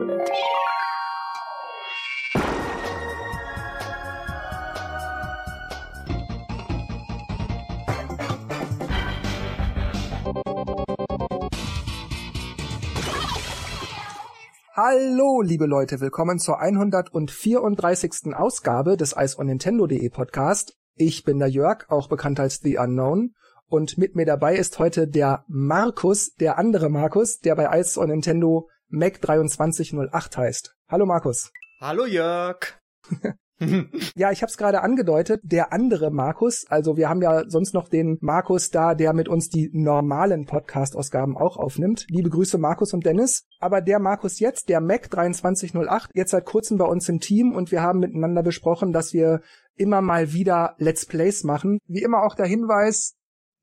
Hallo, liebe Leute, willkommen zur 134. Ausgabe des Eis on Nintendo.de Podcast. Ich bin der Jörg, auch bekannt als The Unknown. Und mit mir dabei ist heute der Markus, der andere Markus, der bei Ice on Nintendo Mac 2308 heißt. Hallo Markus. Hallo Jörg. ja, ich habe es gerade angedeutet, der andere Markus, also wir haben ja sonst noch den Markus da, der mit uns die normalen Podcast-Ausgaben auch aufnimmt. Liebe Grüße Markus und Dennis. Aber der Markus jetzt, der Mac 2308, jetzt seit kurzem bei uns im Team und wir haben miteinander besprochen, dass wir immer mal wieder Let's Plays machen. Wie immer auch der Hinweis,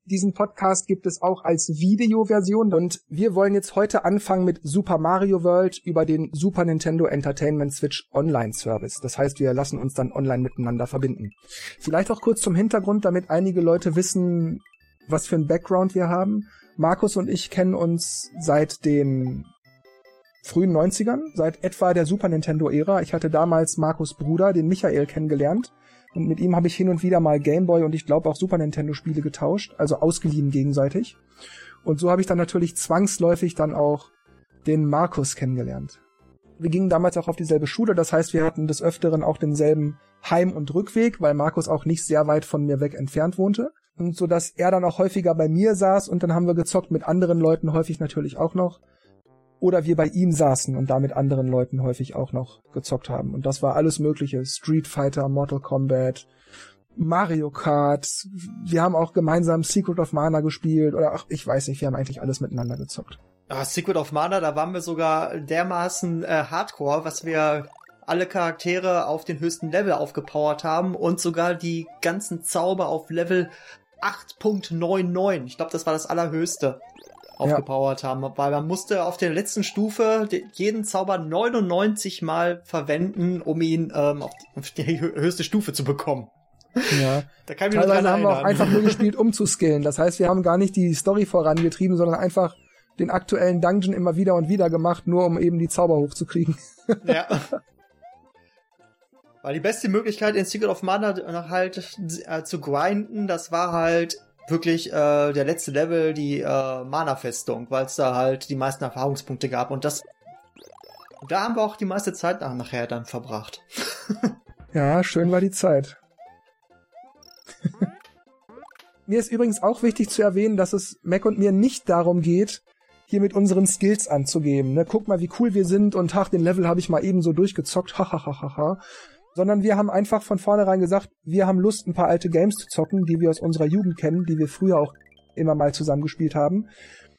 diesen Podcast gibt es auch als Videoversion und wir wollen jetzt heute anfangen mit Super Mario World über den Super Nintendo Entertainment Switch Online Service. Das heißt, wir lassen uns dann online miteinander verbinden. Vielleicht auch kurz zum Hintergrund, damit einige Leute wissen, was für ein Background wir haben. Markus und ich kennen uns seit den frühen 90ern, seit etwa der Super Nintendo Ära. Ich hatte damals Markus Bruder, den Michael, kennengelernt und mit ihm habe ich hin und wieder mal Gameboy und ich glaube auch Super Nintendo Spiele getauscht, also ausgeliehen gegenseitig. Und so habe ich dann natürlich zwangsläufig dann auch den Markus kennengelernt. Wir gingen damals auch auf dieselbe Schule, das heißt, wir hatten des Öfteren auch denselben Heim- und Rückweg, weil Markus auch nicht sehr weit von mir weg entfernt wohnte. Und so dass er dann auch häufiger bei mir saß und dann haben wir gezockt mit anderen Leuten häufig natürlich auch noch oder wir bei ihm saßen und da mit anderen Leuten häufig auch noch gezockt haben. Und das war alles Mögliche. Street Fighter, Mortal Kombat, Mario Kart. Wir haben auch gemeinsam Secret of Mana gespielt oder ach, ich weiß nicht, wir haben eigentlich alles miteinander gezockt. Ah, Secret of Mana, da waren wir sogar dermaßen äh, hardcore, was wir alle Charaktere auf den höchsten Level aufgepowert haben und sogar die ganzen Zauber auf Level 8.99. Ich glaube, das war das allerhöchste aufgepowert ja. haben, weil man musste auf der letzten Stufe jeden Zauber 99 Mal verwenden, um ihn ähm, auf, die, höchste Stufe zu bekommen. Ja. Da kann ich Teilweise haben wir auch einfach nur gespielt, um zu skillen. Das heißt, wir haben gar nicht die Story vorangetrieben, sondern einfach den aktuellen Dungeon immer wieder und wieder gemacht, nur um eben die Zauber hochzukriegen. Ja. Weil die beste Möglichkeit in Secret of Mana halt äh, zu grinden, das war halt wirklich äh, der letzte Level die äh, Mana-Festung, weil es da halt die meisten Erfahrungspunkte gab und das da haben wir auch die meiste Zeit nach, nachher dann verbracht. ja, schön war die Zeit. mir ist übrigens auch wichtig zu erwähnen, dass es Mac und mir nicht darum geht, hier mit unseren Skills anzugeben. Ne? Guck mal, wie cool wir sind und ach, den Level habe ich mal eben so durchgezockt. Hahaha sondern wir haben einfach von vornherein gesagt, wir haben Lust, ein paar alte Games zu zocken, die wir aus unserer Jugend kennen, die wir früher auch immer mal zusammengespielt haben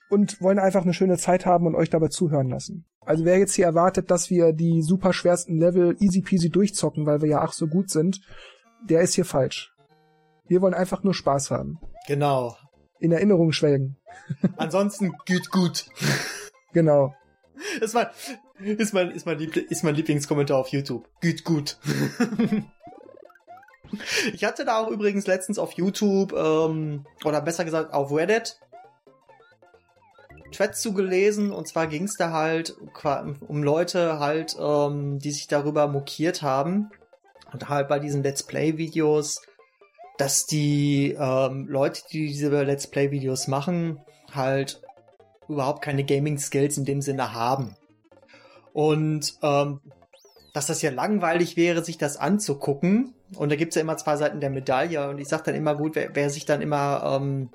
und wollen einfach eine schöne Zeit haben und euch dabei zuhören lassen. Also wer jetzt hier erwartet, dass wir die super schwersten Level easy peasy durchzocken, weil wir ja ach so gut sind, der ist hier falsch. Wir wollen einfach nur Spaß haben. Genau. In Erinnerung schwelgen. Ansonsten geht gut. Genau. Das war, ist mein, ist mein, Liebl ist mein Lieblingskommentar auf YouTube. Gut, gut. ich hatte da auch übrigens letztens auf YouTube, ähm, oder besser gesagt auf Reddit, Threads zugelesen und zwar ging es da halt um Leute halt, ähm, die sich darüber mokiert haben und halt bei diesen Let's Play Videos, dass die ähm, Leute, die diese Let's Play Videos machen, halt überhaupt keine Gaming Skills in dem Sinne haben. Und ähm, dass das ja langweilig wäre, sich das anzugucken. Und da gibt's ja immer zwei Seiten der Medaille. Und ich sag dann immer gut, wer, wer sich dann immer ähm,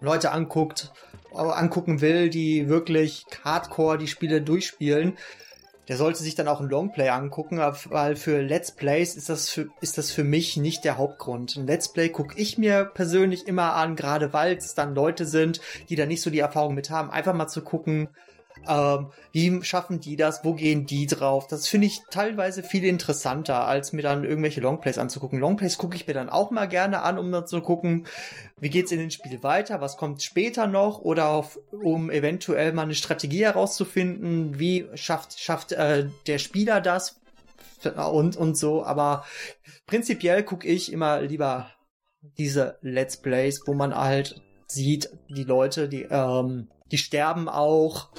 Leute anguckt, äh, angucken will, die wirklich hardcore die Spiele durchspielen, der sollte sich dann auch ein Longplay angucken, weil für Let's Plays ist das für, ist das für mich nicht der Hauptgrund. Ein Let's Play gucke ich mir persönlich immer an, gerade weil es dann Leute sind, die da nicht so die Erfahrung mit haben, einfach mal zu gucken, ähm, wie schaffen die das? Wo gehen die drauf? Das finde ich teilweise viel interessanter, als mir dann irgendwelche Longplays anzugucken. Longplays gucke ich mir dann auch mal gerne an, um dann zu gucken, wie geht's in dem Spiel weiter, was kommt später noch oder auf, um eventuell mal eine Strategie herauszufinden, wie schafft schafft äh, der Spieler das und und so. Aber prinzipiell gucke ich immer lieber diese Let's Plays, wo man halt sieht, die Leute, die ähm, die sterben auch,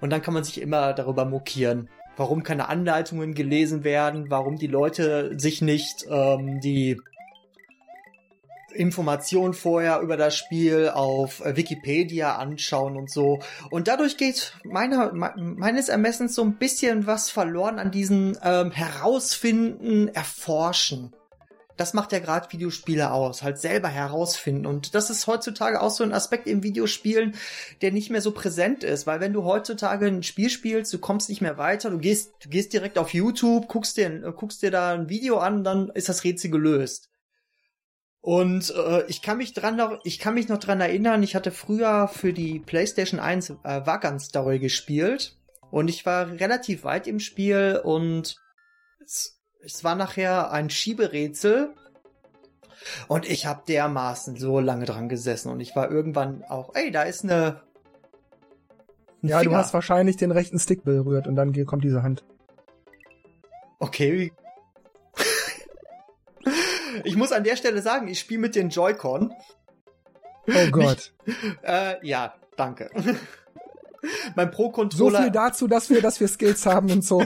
und dann kann man sich immer darüber mokieren. warum keine Anleitungen gelesen werden, warum die Leute sich nicht ähm, die Informationen vorher über das Spiel auf äh, Wikipedia anschauen und so. Und dadurch geht meiner, meines Ermessens so ein bisschen was verloren an diesen ähm, Herausfinden, Erforschen. Das macht ja gerade Videospiele aus, halt selber herausfinden. Und das ist heutzutage auch so ein Aspekt im Videospielen, der nicht mehr so präsent ist, weil wenn du heutzutage ein Spiel spielst, du kommst nicht mehr weiter, du gehst, du gehst direkt auf YouTube, guckst dir, guckst dir da ein Video an, dann ist das Rätsel gelöst. Und äh, ich kann mich dran noch, ich kann mich noch dran erinnern, ich hatte früher für die PlayStation 1 äh, Wagan Story gespielt und ich war relativ weit im Spiel und es, es war nachher ein Schieberätsel und ich habe dermaßen so lange dran gesessen und ich war irgendwann auch, ey, da ist eine ja, Finger. du hast wahrscheinlich den rechten Stick berührt und dann kommt diese Hand. Okay, ich muss an der Stelle sagen, ich spiele mit den Joy-Con. Oh Gott. Nicht, äh, ja, danke. mein Pro-Controller. So viel dazu, dass wir, dass wir Skills haben und so.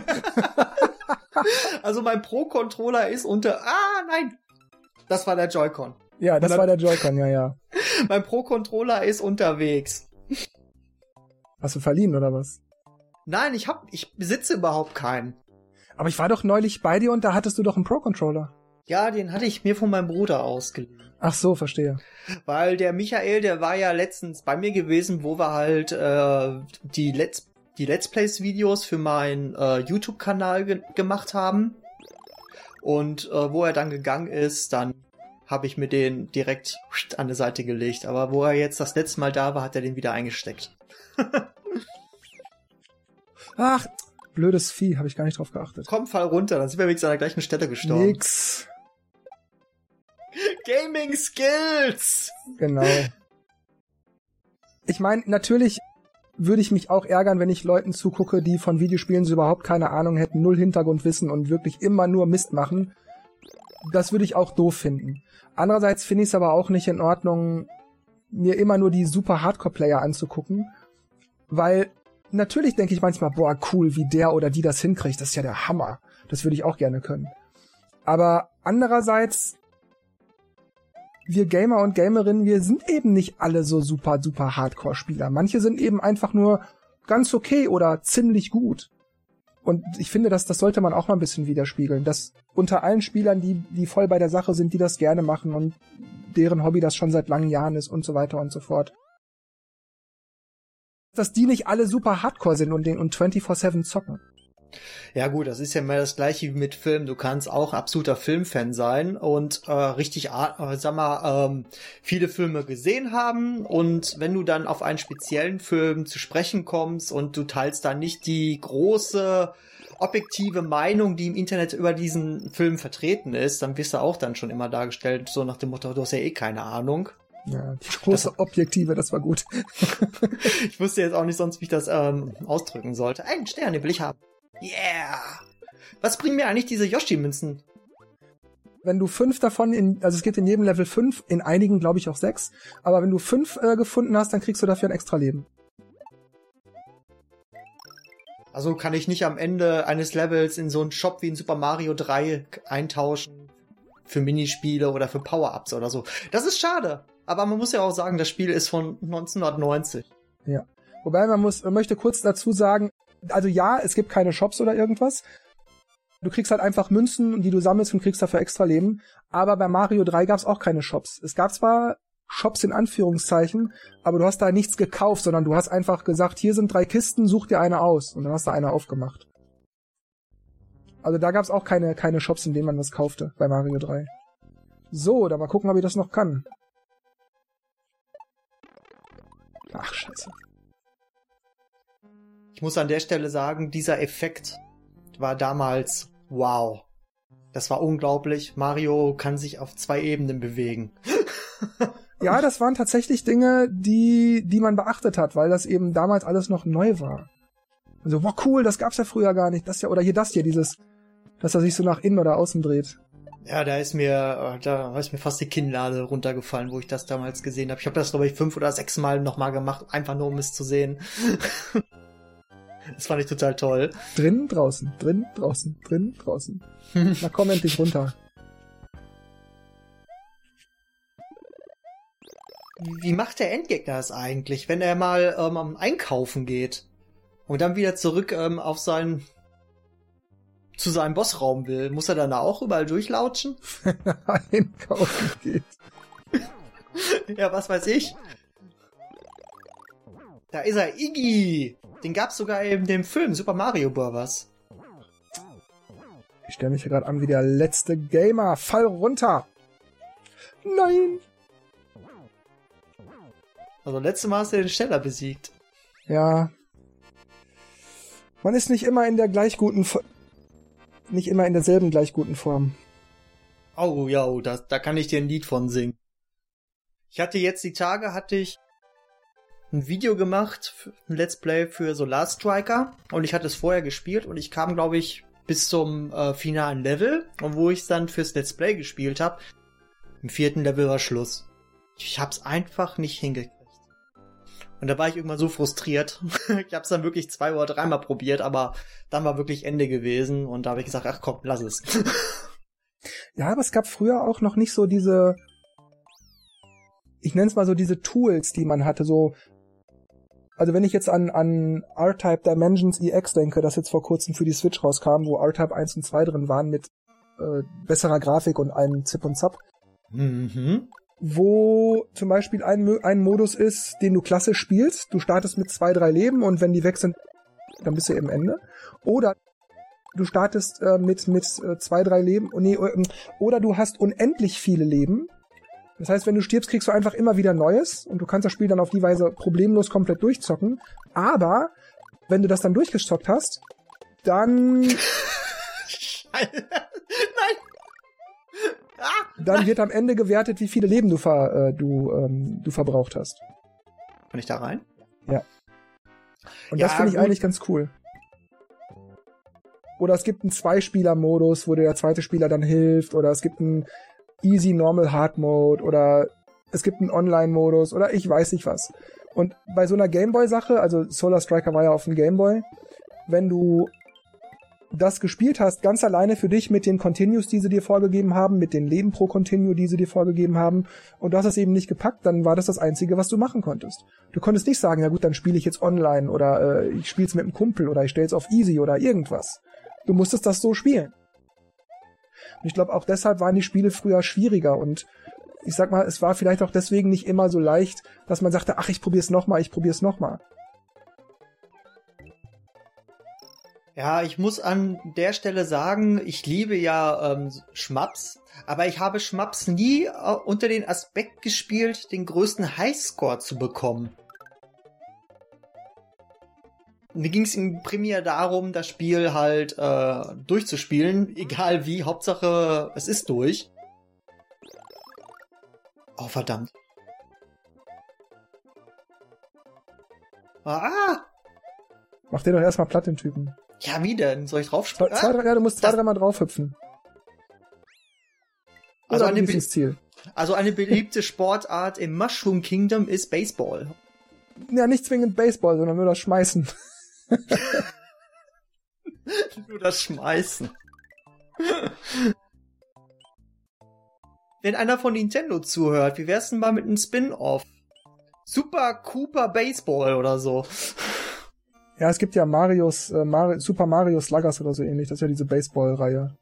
also mein Pro-Controller ist unter. Ah, nein! Das war der Joy-Con. Ja, das dann, war der Joy-Con, ja, ja. mein Pro-Controller ist unterwegs. Hast du verliehen oder was? Nein, ich hab, ich besitze überhaupt keinen. Aber ich war doch neulich bei dir und da hattest du doch einen Pro-Controller. Ja, den hatte ich mir von meinem Bruder ausgeliehen. Ach so, verstehe. Weil der Michael, der war ja letztens bei mir gewesen, wo wir halt äh, die Let's die Let's Plays Videos für meinen äh, YouTube-Kanal ge gemacht haben. Und äh, wo er dann gegangen ist, dann habe ich mir den direkt an die Seite gelegt. Aber wo er jetzt das letzte Mal da war, hat er den wieder eingesteckt. Ach, blödes Vieh, habe ich gar nicht drauf geachtet. Komm, fall runter, dann sind wir wenigstens an der gleichen Stelle gestorben. Nix. Gaming Skills! Genau. Ich meine, natürlich würde ich mich auch ärgern, wenn ich Leuten zugucke, die von Videospielen so überhaupt keine Ahnung hätten, null Hintergrundwissen und wirklich immer nur Mist machen. Das würde ich auch doof finden. Andererseits finde ich es aber auch nicht in Ordnung, mir immer nur die super Hardcore-Player anzugucken, weil natürlich denke ich manchmal, boah, cool, wie der oder die das hinkriegt, das ist ja der Hammer. Das würde ich auch gerne können. Aber andererseits wir Gamer und Gamerinnen, wir sind eben nicht alle so super, super Hardcore-Spieler. Manche sind eben einfach nur ganz okay oder ziemlich gut. Und ich finde, dass das sollte man auch mal ein bisschen widerspiegeln, dass unter allen Spielern, die, die voll bei der Sache sind, die das gerne machen und deren Hobby das schon seit langen Jahren ist und so weiter und so fort, dass die nicht alle super Hardcore sind und den und 24/7 zocken. Ja gut, das ist ja mehr das gleiche wie mit Film. Du kannst auch absoluter Filmfan sein und äh, richtig, äh, sag mal, ähm, viele Filme gesehen haben und wenn du dann auf einen speziellen Film zu sprechen kommst und du teilst dann nicht die große objektive Meinung, die im Internet über diesen Film vertreten ist, dann wirst du auch dann schon immer dargestellt, so nach dem Motto, du hast ja eh keine Ahnung. Ja, die große das, Objektive, das war gut. ich wusste jetzt auch nicht sonst, wie ich das ähm, ausdrücken sollte. Einen Stern, den will ich haben. Yeah! Was bringen mir eigentlich diese Yoshi-Münzen? Wenn du fünf davon in, also es geht in jedem Level fünf, in einigen glaube ich auch sechs, aber wenn du fünf äh, gefunden hast, dann kriegst du dafür ein extra Leben. Also kann ich nicht am Ende eines Levels in so einen Shop wie in Super Mario 3 eintauschen für Minispiele oder für Power-Ups oder so. Das ist schade. Aber man muss ja auch sagen, das Spiel ist von 1990. Ja. Wobei man muss, man möchte kurz dazu sagen, also ja, es gibt keine Shops oder irgendwas. Du kriegst halt einfach Münzen, die du sammelst und kriegst dafür extra Leben. Aber bei Mario 3 gab es auch keine Shops. Es gab zwar Shops in Anführungszeichen, aber du hast da nichts gekauft, sondern du hast einfach gesagt, hier sind drei Kisten, such dir eine aus. Und dann hast du eine aufgemacht. Also da gab es auch keine, keine Shops, in denen man was kaufte bei Mario 3. So, dann mal gucken, ob ich das noch kann. Ach, scheiße. Ich muss an der Stelle sagen, dieser Effekt war damals wow. Das war unglaublich. Mario kann sich auf zwei Ebenen bewegen. ja, das waren tatsächlich Dinge, die, die man beachtet hat, weil das eben damals alles noch neu war. Also, wow, cool, das gab's ja früher gar nicht. Das ja, oder hier das hier, dieses, dass er sich so nach innen oder außen dreht. Ja, da ist mir, äh, da ist mir fast die Kinnlade runtergefallen, wo ich das damals gesehen habe. Ich habe das, glaube ich, fünf oder sechs Mal nochmal gemacht, einfach nur um es zu sehen. Das fand ich total toll. Drin, draußen, drin, draußen, drin, draußen. Na komm endlich runter. Wie macht der Endgegner das eigentlich, wenn er mal ähm, am Einkaufen geht und dann wieder zurück ähm, auf seinen zu seinem Bossraum will? Muss er dann da auch überall durchlautschen? Einkaufen geht. ja, was weiß ich. Da ist er, Iggy! Den gab's sogar in dem Film Super Mario Bros. Ich stelle mich hier gerade an wie der letzte Gamer. Fall runter! Nein! Also letztes Mal hast du den Steller besiegt. Ja. Man ist nicht immer in der gleich guten, Fo- nicht immer in derselben gleich guten Form. Oh ja, oh, da, da kann ich dir ein Lied von singen. Ich hatte jetzt die Tage, hatte ich ein Video gemacht, ein Let's Play für Solar Striker und ich hatte es vorher gespielt und ich kam, glaube ich, bis zum äh, finalen Level und wo ich dann fürs Let's Play gespielt habe, im vierten Level war Schluss. Ich hab's einfach nicht hingekriegt. Und da war ich irgendwann so frustriert. ich hab's dann wirklich zwei oder dreimal probiert, aber dann war wirklich Ende gewesen und da habe ich gesagt, ach komm, lass es. Ja, aber es gab früher auch noch nicht so diese, ich nenne es mal so diese Tools, die man hatte, so, also wenn ich jetzt an, an R-Type Dimensions EX denke, das jetzt vor kurzem für die Switch rauskam, wo R-Type 1 und 2 drin waren mit äh, besserer Grafik und einem Zip und Zap, mhm. wo zum Beispiel ein, ein Modus ist, den du klassisch spielst. Du startest mit zwei, drei Leben und wenn die weg sind, dann bist du eben Ende. Oder du startest äh, mit, mit äh, zwei, drei Leben, oh, nee, äh, oder du hast unendlich viele Leben. Das heißt, wenn du stirbst, kriegst du einfach immer wieder Neues und du kannst das Spiel dann auf die Weise problemlos komplett durchzocken. Aber wenn du das dann durchgezockt hast, dann, Nein! Ah! dann wird am Ende gewertet, wie viele Leben du, ver, äh, du, ähm, du verbraucht hast. Kann ich da rein? Und Ja, das finde ich gut. eigentlich ganz cool. Oder es gibt einen Zweispieler-Modus, wo dir der zweite Spieler dann hilft. Oder es gibt einen Easy Normal Hard Mode. Oder es gibt einen Online-Modus. Oder ich weiß nicht was. Und bei so einer Gameboy-Sache, also Solar Striker war ja auf dem Gameboy, wenn du das gespielt hast, ganz alleine für dich mit den Continues, die sie dir vorgegeben haben, mit den Leben pro Continue, die sie dir vorgegeben haben, und du hast es eben nicht gepackt, dann war das das Einzige, was du machen konntest. Du konntest nicht sagen, ja gut, dann spiele ich jetzt online oder äh, ich spiele es mit einem Kumpel oder ich stelle es auf easy oder irgendwas. Du musstest das so spielen. Und ich glaube, auch deshalb waren die Spiele früher schwieriger und ich sag mal, es war vielleicht auch deswegen nicht immer so leicht, dass man sagte, ach, ich probier's nochmal, ich probier's nochmal. Ja, ich muss an der Stelle sagen, ich liebe ja ähm, Schmaps, aber ich habe Schmaps nie äh, unter den Aspekt gespielt, den größten Highscore zu bekommen. Mir ging es im Primär darum, das Spiel halt äh, durchzuspielen, egal wie, Hauptsache es ist durch. Oh, verdammt. Ah! Mach den doch erstmal platt, den Typen. Ja, wie denn? Soll ich draufspringen? zwei, drei, ja, du musst zwei, Das- dreimal draufhüpfen. Also eine, Ziel. also eine beliebte Sportart im Mushroom Kingdom ist Baseball. Ja, nicht zwingend Baseball, sondern nur das Schmeißen. Nur das Schmeißen. Wenn einer von Nintendo zuhört, wie wär's denn mal mit einem Spin-off? Super Cooper Baseball oder so. Ja, es gibt ja Marios, äh, Mari Super Mario Sluggers oder so ähnlich. Das ist ja diese Baseball-Reihe.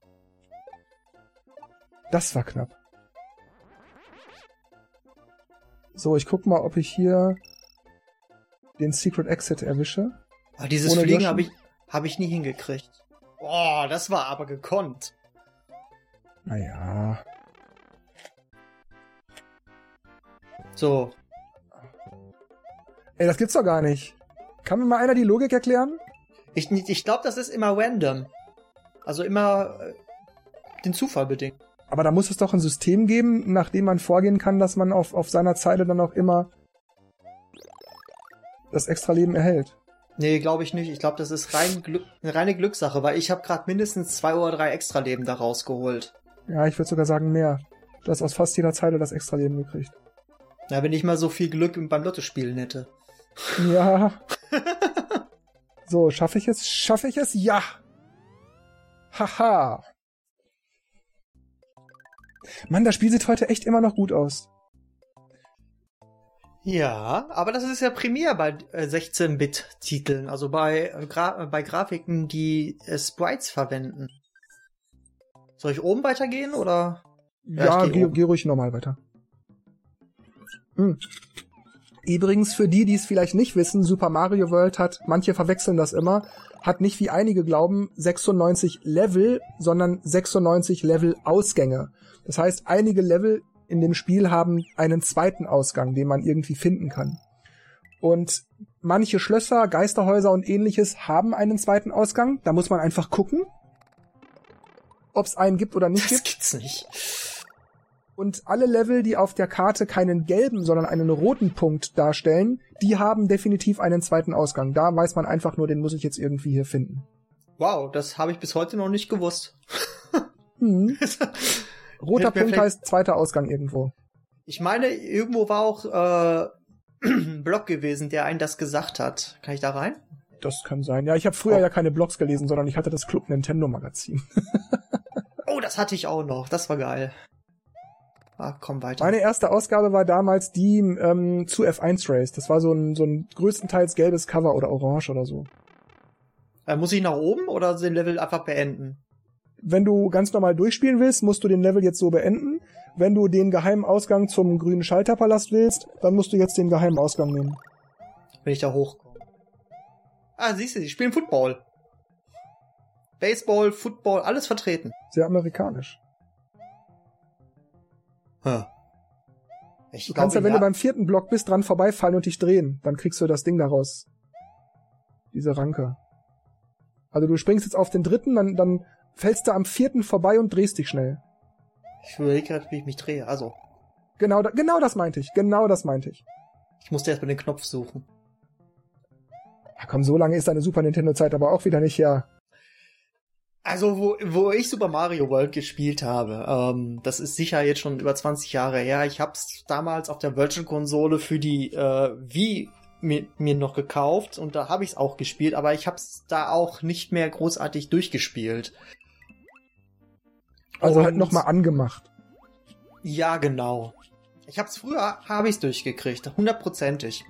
Das war knapp. So, ich guck mal, ob ich hier den Secret Exit erwische. Ah, dieses Ohne Fliegen habe ich, hab ich nie hingekriegt. Boah, das war aber gekonnt. Naja. So, Ey, das gibt's doch gar nicht. Kann mir mal einer die Logik erklären? ich, ich glaube, das ist immer random. Also immer äh, den Zufall bedingt. Aber da muss es doch ein System geben, nach dem man vorgehen kann, dass man auf, auf seiner Zeile dann auch immer das Extra-Leben erhält. Nee, glaube ich nicht. Ich glaube, das ist rein Glück, eine reine Glückssache, weil ich habe gerade mindestens zwei oder drei Extraleben da rausgeholt. Ja, ich würde sogar sagen mehr. Du hast aus fast jeder Zeile das Extra-Leben gekriegt. Ja, wenn ich mal so viel Glück beim Lottospielen hätte. Ja. So, schaffe ich es? Schaffe ich es? Ja! Haha! Mann, das Spiel sieht heute echt immer noch gut aus. Ja, aber das ist ja primär bei 16-Bit-Titeln, also bei, Gra bei Grafiken, die äh, Sprites verwenden. Soll ich oben weitergehen oder? Ja, ja geh, geh, ruhig normal weiter. Hm. Übrigens, für die, die es vielleicht nicht wissen, Super Mario World hat, manche verwechseln das immer, hat nicht wie einige glauben 96 Level, sondern 96 Level Ausgänge. Das heißt, einige Level in dem Spiel haben einen zweiten Ausgang, den man irgendwie finden kann. Und manche Schlösser, Geisterhäuser und ähnliches haben einen zweiten Ausgang. Da muss man einfach gucken, ob es einen gibt oder nicht das gibt. Das gibt's nicht. Und alle Level, die auf der Karte keinen gelben, sondern einen roten Punkt darstellen, die haben definitiv einen zweiten Ausgang. Da weiß man einfach nur, den muss ich jetzt irgendwie hier finden. Wow, das habe ich bis heute noch nicht gewusst. Hm. Roter Punkt heißt zweiter Ausgang irgendwo. Ich meine, irgendwo war auch äh, ein Blog gewesen, der einen das gesagt hat. Kann ich da rein? Das kann sein. Ja, ich habe früher oh. ja keine Blogs gelesen, sondern ich hatte das Club Nintendo Magazin. oh, das hatte ich auch noch. Das war geil. Ah, komm weiter. Meine erste Ausgabe war damals die ähm, zu F1 Race. Das war so ein, so ein größtenteils gelbes Cover oder orange oder so. Äh, muss ich nach oben oder den Level einfach beenden? Wenn du ganz normal durchspielen willst, musst du den Level jetzt so beenden. Wenn du den geheimen Ausgang zum grünen Schalterpalast willst, dann musst du jetzt den geheimen Ausgang nehmen. Wenn ich da hochkomme. Ah, siehst du, die spielen Football. Baseball, Football, alles vertreten. Sehr amerikanisch. Huh. Ich du kannst ja, wenn du beim vierten Block bist, dran vorbeifallen und dich drehen. Dann kriegst du das Ding daraus. Diese Ranke. Also du springst jetzt auf den dritten, dann, dann fällst du am vierten vorbei und drehst dich schnell. Ich überlege gerade, wie ich mich drehe. Also. Genau, genau das meinte ich. Genau das meinte ich. Ich musste erst mal den Knopf suchen. Ja, komm, so lange ist deine Super Nintendo Zeit aber auch wieder nicht her. Also, wo, wo ich Super Mario World gespielt habe, ähm, das ist sicher jetzt schon über 20 Jahre her. Ich hab's damals auf der Virtual Konsole für die äh, Wii mir, mir noch gekauft und da habe ich es auch gespielt, aber ich habe es da auch nicht mehr großartig durchgespielt. Also halt und, halt nochmal angemacht. Ja, genau. Ich hab's früher, habe ich's durchgekriegt, hundertprozentig.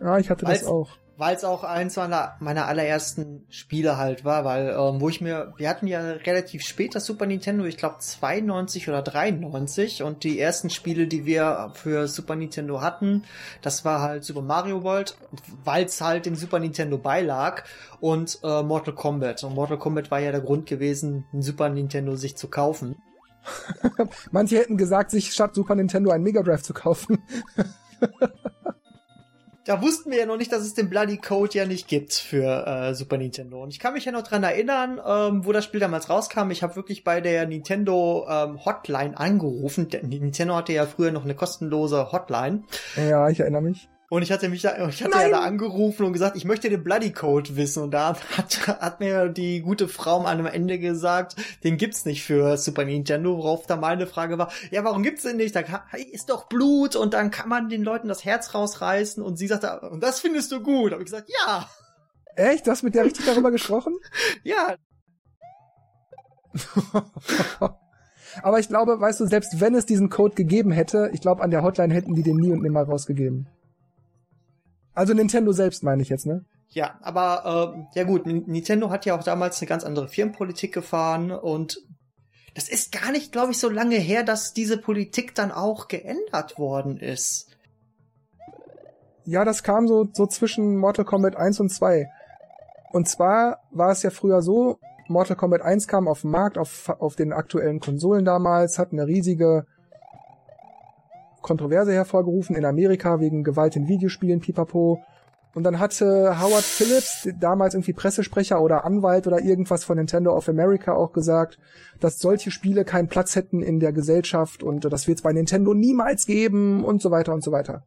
Ja, ich hatte Weil's, das auch weil es auch eins meiner, meiner allerersten Spiele halt war, weil ähm, wo ich mir, wir hatten ja relativ spät das Super Nintendo, ich glaube 92 oder 93 und die ersten Spiele, die wir für Super Nintendo hatten, das war halt Super Mario World, weil es halt dem Super Nintendo beilag und äh, Mortal Kombat. Und Mortal Kombat war ja der Grund gewesen, ein Super Nintendo sich zu kaufen. Manche hätten gesagt, sich statt Super Nintendo ein Mega Drive zu kaufen. da wussten wir ja noch nicht, dass es den Bloody Code ja nicht gibt für äh, Super Nintendo. Und ich kann mich ja noch dran erinnern, ähm, wo das Spiel damals rauskam. Ich habe wirklich bei der Nintendo ähm, Hotline angerufen. Der, Nintendo hatte ja früher noch eine kostenlose Hotline. Ja, ich erinnere mich. Und ich hatte mich da, ich hatte Nein. ja da angerufen und gesagt, ich möchte den Bloody Code wissen. Und da hat, hat mir die gute Frau am Ende gesagt, den gibt's nicht für Super Nintendo, worauf da meine Frage war, ja, warum gibt's den nicht? Da ist doch Blut und dann kann man den Leuten das Herz rausreißen. Und sie sagte, und das findest du gut? Habe ich gesagt, ja. Echt? Du hast mit der richtig darüber gesprochen? ja. Aber ich glaube, weißt du, selbst wenn es diesen Code gegeben hätte, ich glaube, an der Hotline hätten die den nie und nimmer rausgegeben. Also Nintendo selbst meine ich jetzt, ne? Ja, aber äh, ja gut, Nintendo hat ja auch damals eine ganz andere Firmenpolitik gefahren und das ist gar nicht, glaube ich, so lange her, dass diese Politik dann auch geändert worden ist. Ja, das kam so, so zwischen Mortal Kombat 1 und 2. Und zwar war es ja früher so, Mortal Kombat 1 kam auf den Markt, auf, auf den aktuellen Konsolen damals, hat eine riesige Kontroverse hervorgerufen in Amerika wegen Gewalt in Videospielen, pipapo. Und dann hatte Howard Phillips, damals irgendwie Pressesprecher oder Anwalt oder irgendwas von Nintendo of America auch gesagt, dass solche Spiele keinen Platz hätten in der Gesellschaft und das wird es bei Nintendo niemals geben und so weiter und so weiter.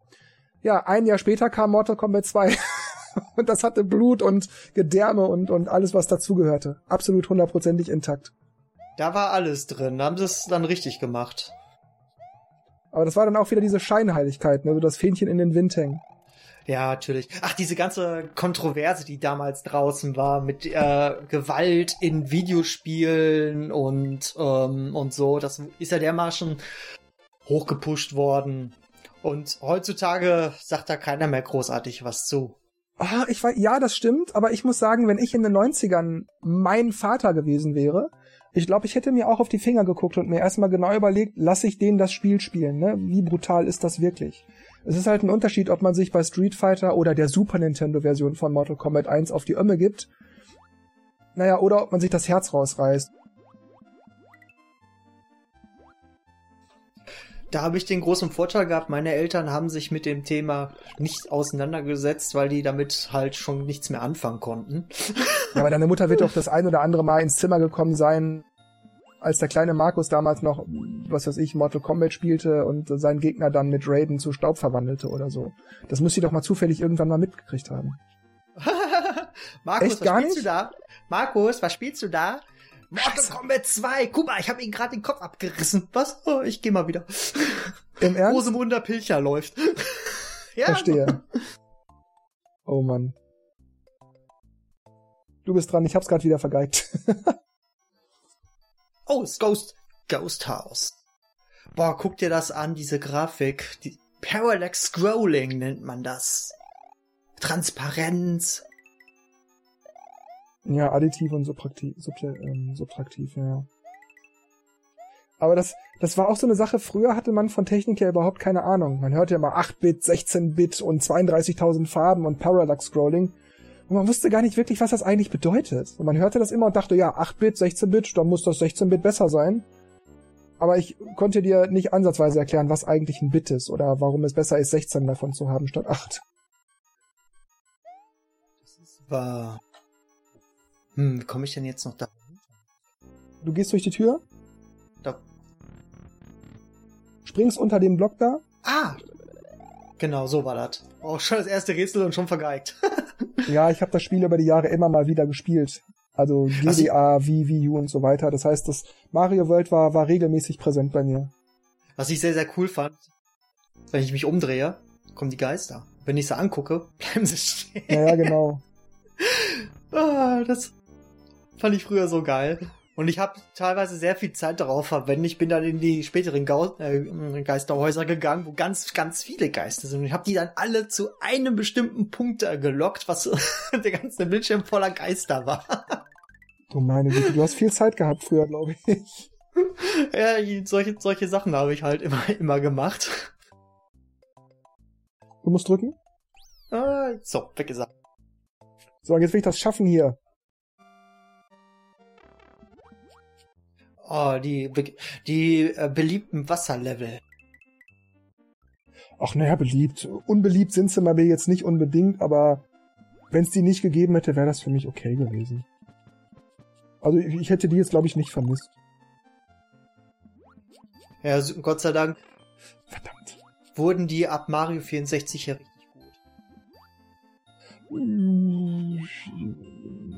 Ja, ein Jahr später kam Mortal Kombat 2 und das hatte Blut und Gedärme und, und alles, was dazugehörte. Absolut hundertprozentig intakt. Da war alles drin, da haben sie es dann richtig gemacht. Aber das war dann auch wieder diese Scheinheiligkeit, ne? So das Fähnchen in den Wind hängen. Ja, natürlich. Ach, diese ganze Kontroverse, die damals draußen war mit äh, Gewalt in Videospielen und ähm, und so, das ist ja dermaßen hochgepusht worden. Und heutzutage sagt da keiner mehr großartig was zu. Ah, ich weiß, ja, das stimmt, aber ich muss sagen, wenn ich in den 90ern mein Vater gewesen wäre, ich glaube, ich hätte mir auch auf die Finger geguckt und mir erstmal genau überlegt, lasse ich denen das Spiel spielen, ne? Wie brutal ist das wirklich? Es ist halt ein Unterschied, ob man sich bei Street Fighter oder der Super Nintendo Version von Mortal Kombat 1 auf die Ömme gibt. Naja, oder ob man sich das Herz rausreißt. Da habe ich den großen Vorteil gehabt, meine Eltern haben sich mit dem Thema nicht auseinandergesetzt, weil die damit halt schon nichts mehr anfangen konnten. Ja, aber deine Mutter wird doch das ein oder andere Mal ins Zimmer gekommen sein, als der kleine Markus damals noch, was weiß ich, Mortal Kombat spielte und seinen Gegner dann mit Raiden zu Staub verwandelte oder so. Das muss sie doch mal zufällig irgendwann mal mitgekriegt haben. Markus, Echt was spielst nicht? du da? Markus, was spielst du da? Mortal Kombat 2. Guck mal, ich habe ihm gerade den Kopf abgerissen. Was? Oh, ich geh mal wieder. Im Ernst? Rosemunder Pilcher läuft. ja, Verstehe. Oh Mann. Du bist dran, ich hab's gerade wieder vergeigt. Oh, es ist Ghost, Ghost House. Boah, guck dir das an, diese Grafik. Die Parallax Scrolling nennt man das. Transparenz. Ja, additiv und subtraktiv, ähm, subtraktiv, ja. Aber das, das war auch so eine Sache, früher hatte man von Technik ja überhaupt keine Ahnung. Man hörte ja mal 8-Bit, 16-Bit und 32.000 Farben und Parallax Scrolling. Und man wusste gar nicht wirklich, was das eigentlich bedeutet. Und man hörte das immer und dachte, ja, 8-Bit, 16-Bit, dann muss das 16-Bit besser sein. Aber ich konnte dir nicht ansatzweise erklären, was eigentlich ein Bit ist oder warum es besser ist, 16 davon zu haben statt 8. War. Hm, wie komme ich denn jetzt noch da? Du gehst durch die Tür, da? springst unter den Block da. Ah! Genau, so war das. Oh, schon das erste Rätsel und schon vergeigt. Ja, ich habe das Spiel über die Jahre immer mal wieder gespielt. Also Was GDA, Wii, Wii U und so weiter. Das heißt, das Mario World war, war regelmäßig präsent bei mir. Was ich sehr, sehr cool fand, wenn ich mich umdrehe, kommen die Geister. Wenn ich sie angucke, bleiben sie stehen. Ja, ja, genau. Ah, das fand ich früher so geil. Und ich habe teilweise sehr viel Zeit darauf verwendet. Ich bin dann in die späteren Gau äh, Geisterhäuser gegangen, wo ganz, ganz viele Geister sind. Und ich habe die dann alle zu einem bestimmten Punkt äh, gelockt, was der ganze Bildschirm voller Geister war. Du meine Güte, du hast viel Zeit gehabt früher, glaube ich. ja, solche, solche Sachen habe ich halt immer, immer gemacht. Du musst drücken. Ah, so, weggesagt. So, jetzt will ich das schaffen hier. Oh, die, die äh, beliebten Wasserlevel. Ach naja, beliebt. Unbeliebt sind sie mal jetzt nicht unbedingt, aber wenn es die nicht gegeben hätte, wäre das für mich okay gewesen. Also ich, hätte die jetzt, glaube ich, nicht vermisst. Ja, Gott sei Dank Verdammt. wurden die ab Mario 64 ja richtig gut.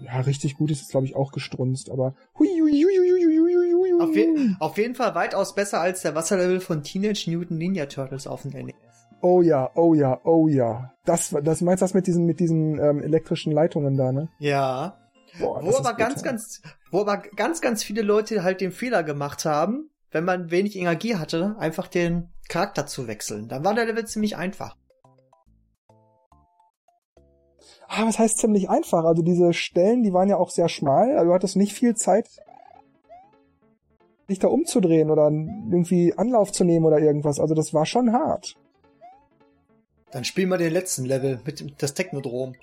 Ja, richtig gut ist es, glaube ich, auch gestrunzt, aber hui, hui, hui, hui, hui, hui, hui, hui. Auf, je auf jeden Fall weitaus besser als der Wasserlevel von Teenage Mutant Ninja Turtles auf dem NES. Oh ja, oh ja, oh ja. Das, das meinst du das mit diesen, mit diesen ähm, elektrischen Leitungen da, ne? Ja. Boah, Wo aber ganz, ganz, wo aber ganz, ganz viele Leute halt den Fehler gemacht haben, wenn man wenig Energie hatte, einfach den Charakter zu wechseln. Dann war der Level ziemlich einfach. Ah, was heißt ziemlich einfach? Also diese Stellen, die waren ja auch sehr schmal. Also du hattest nicht viel Zeit, dich da umzudrehen oder irgendwie Anlauf zu nehmen oder irgendwas. Also das war schon hart. Dann spielen wir den letzten Level mit das Technodrom.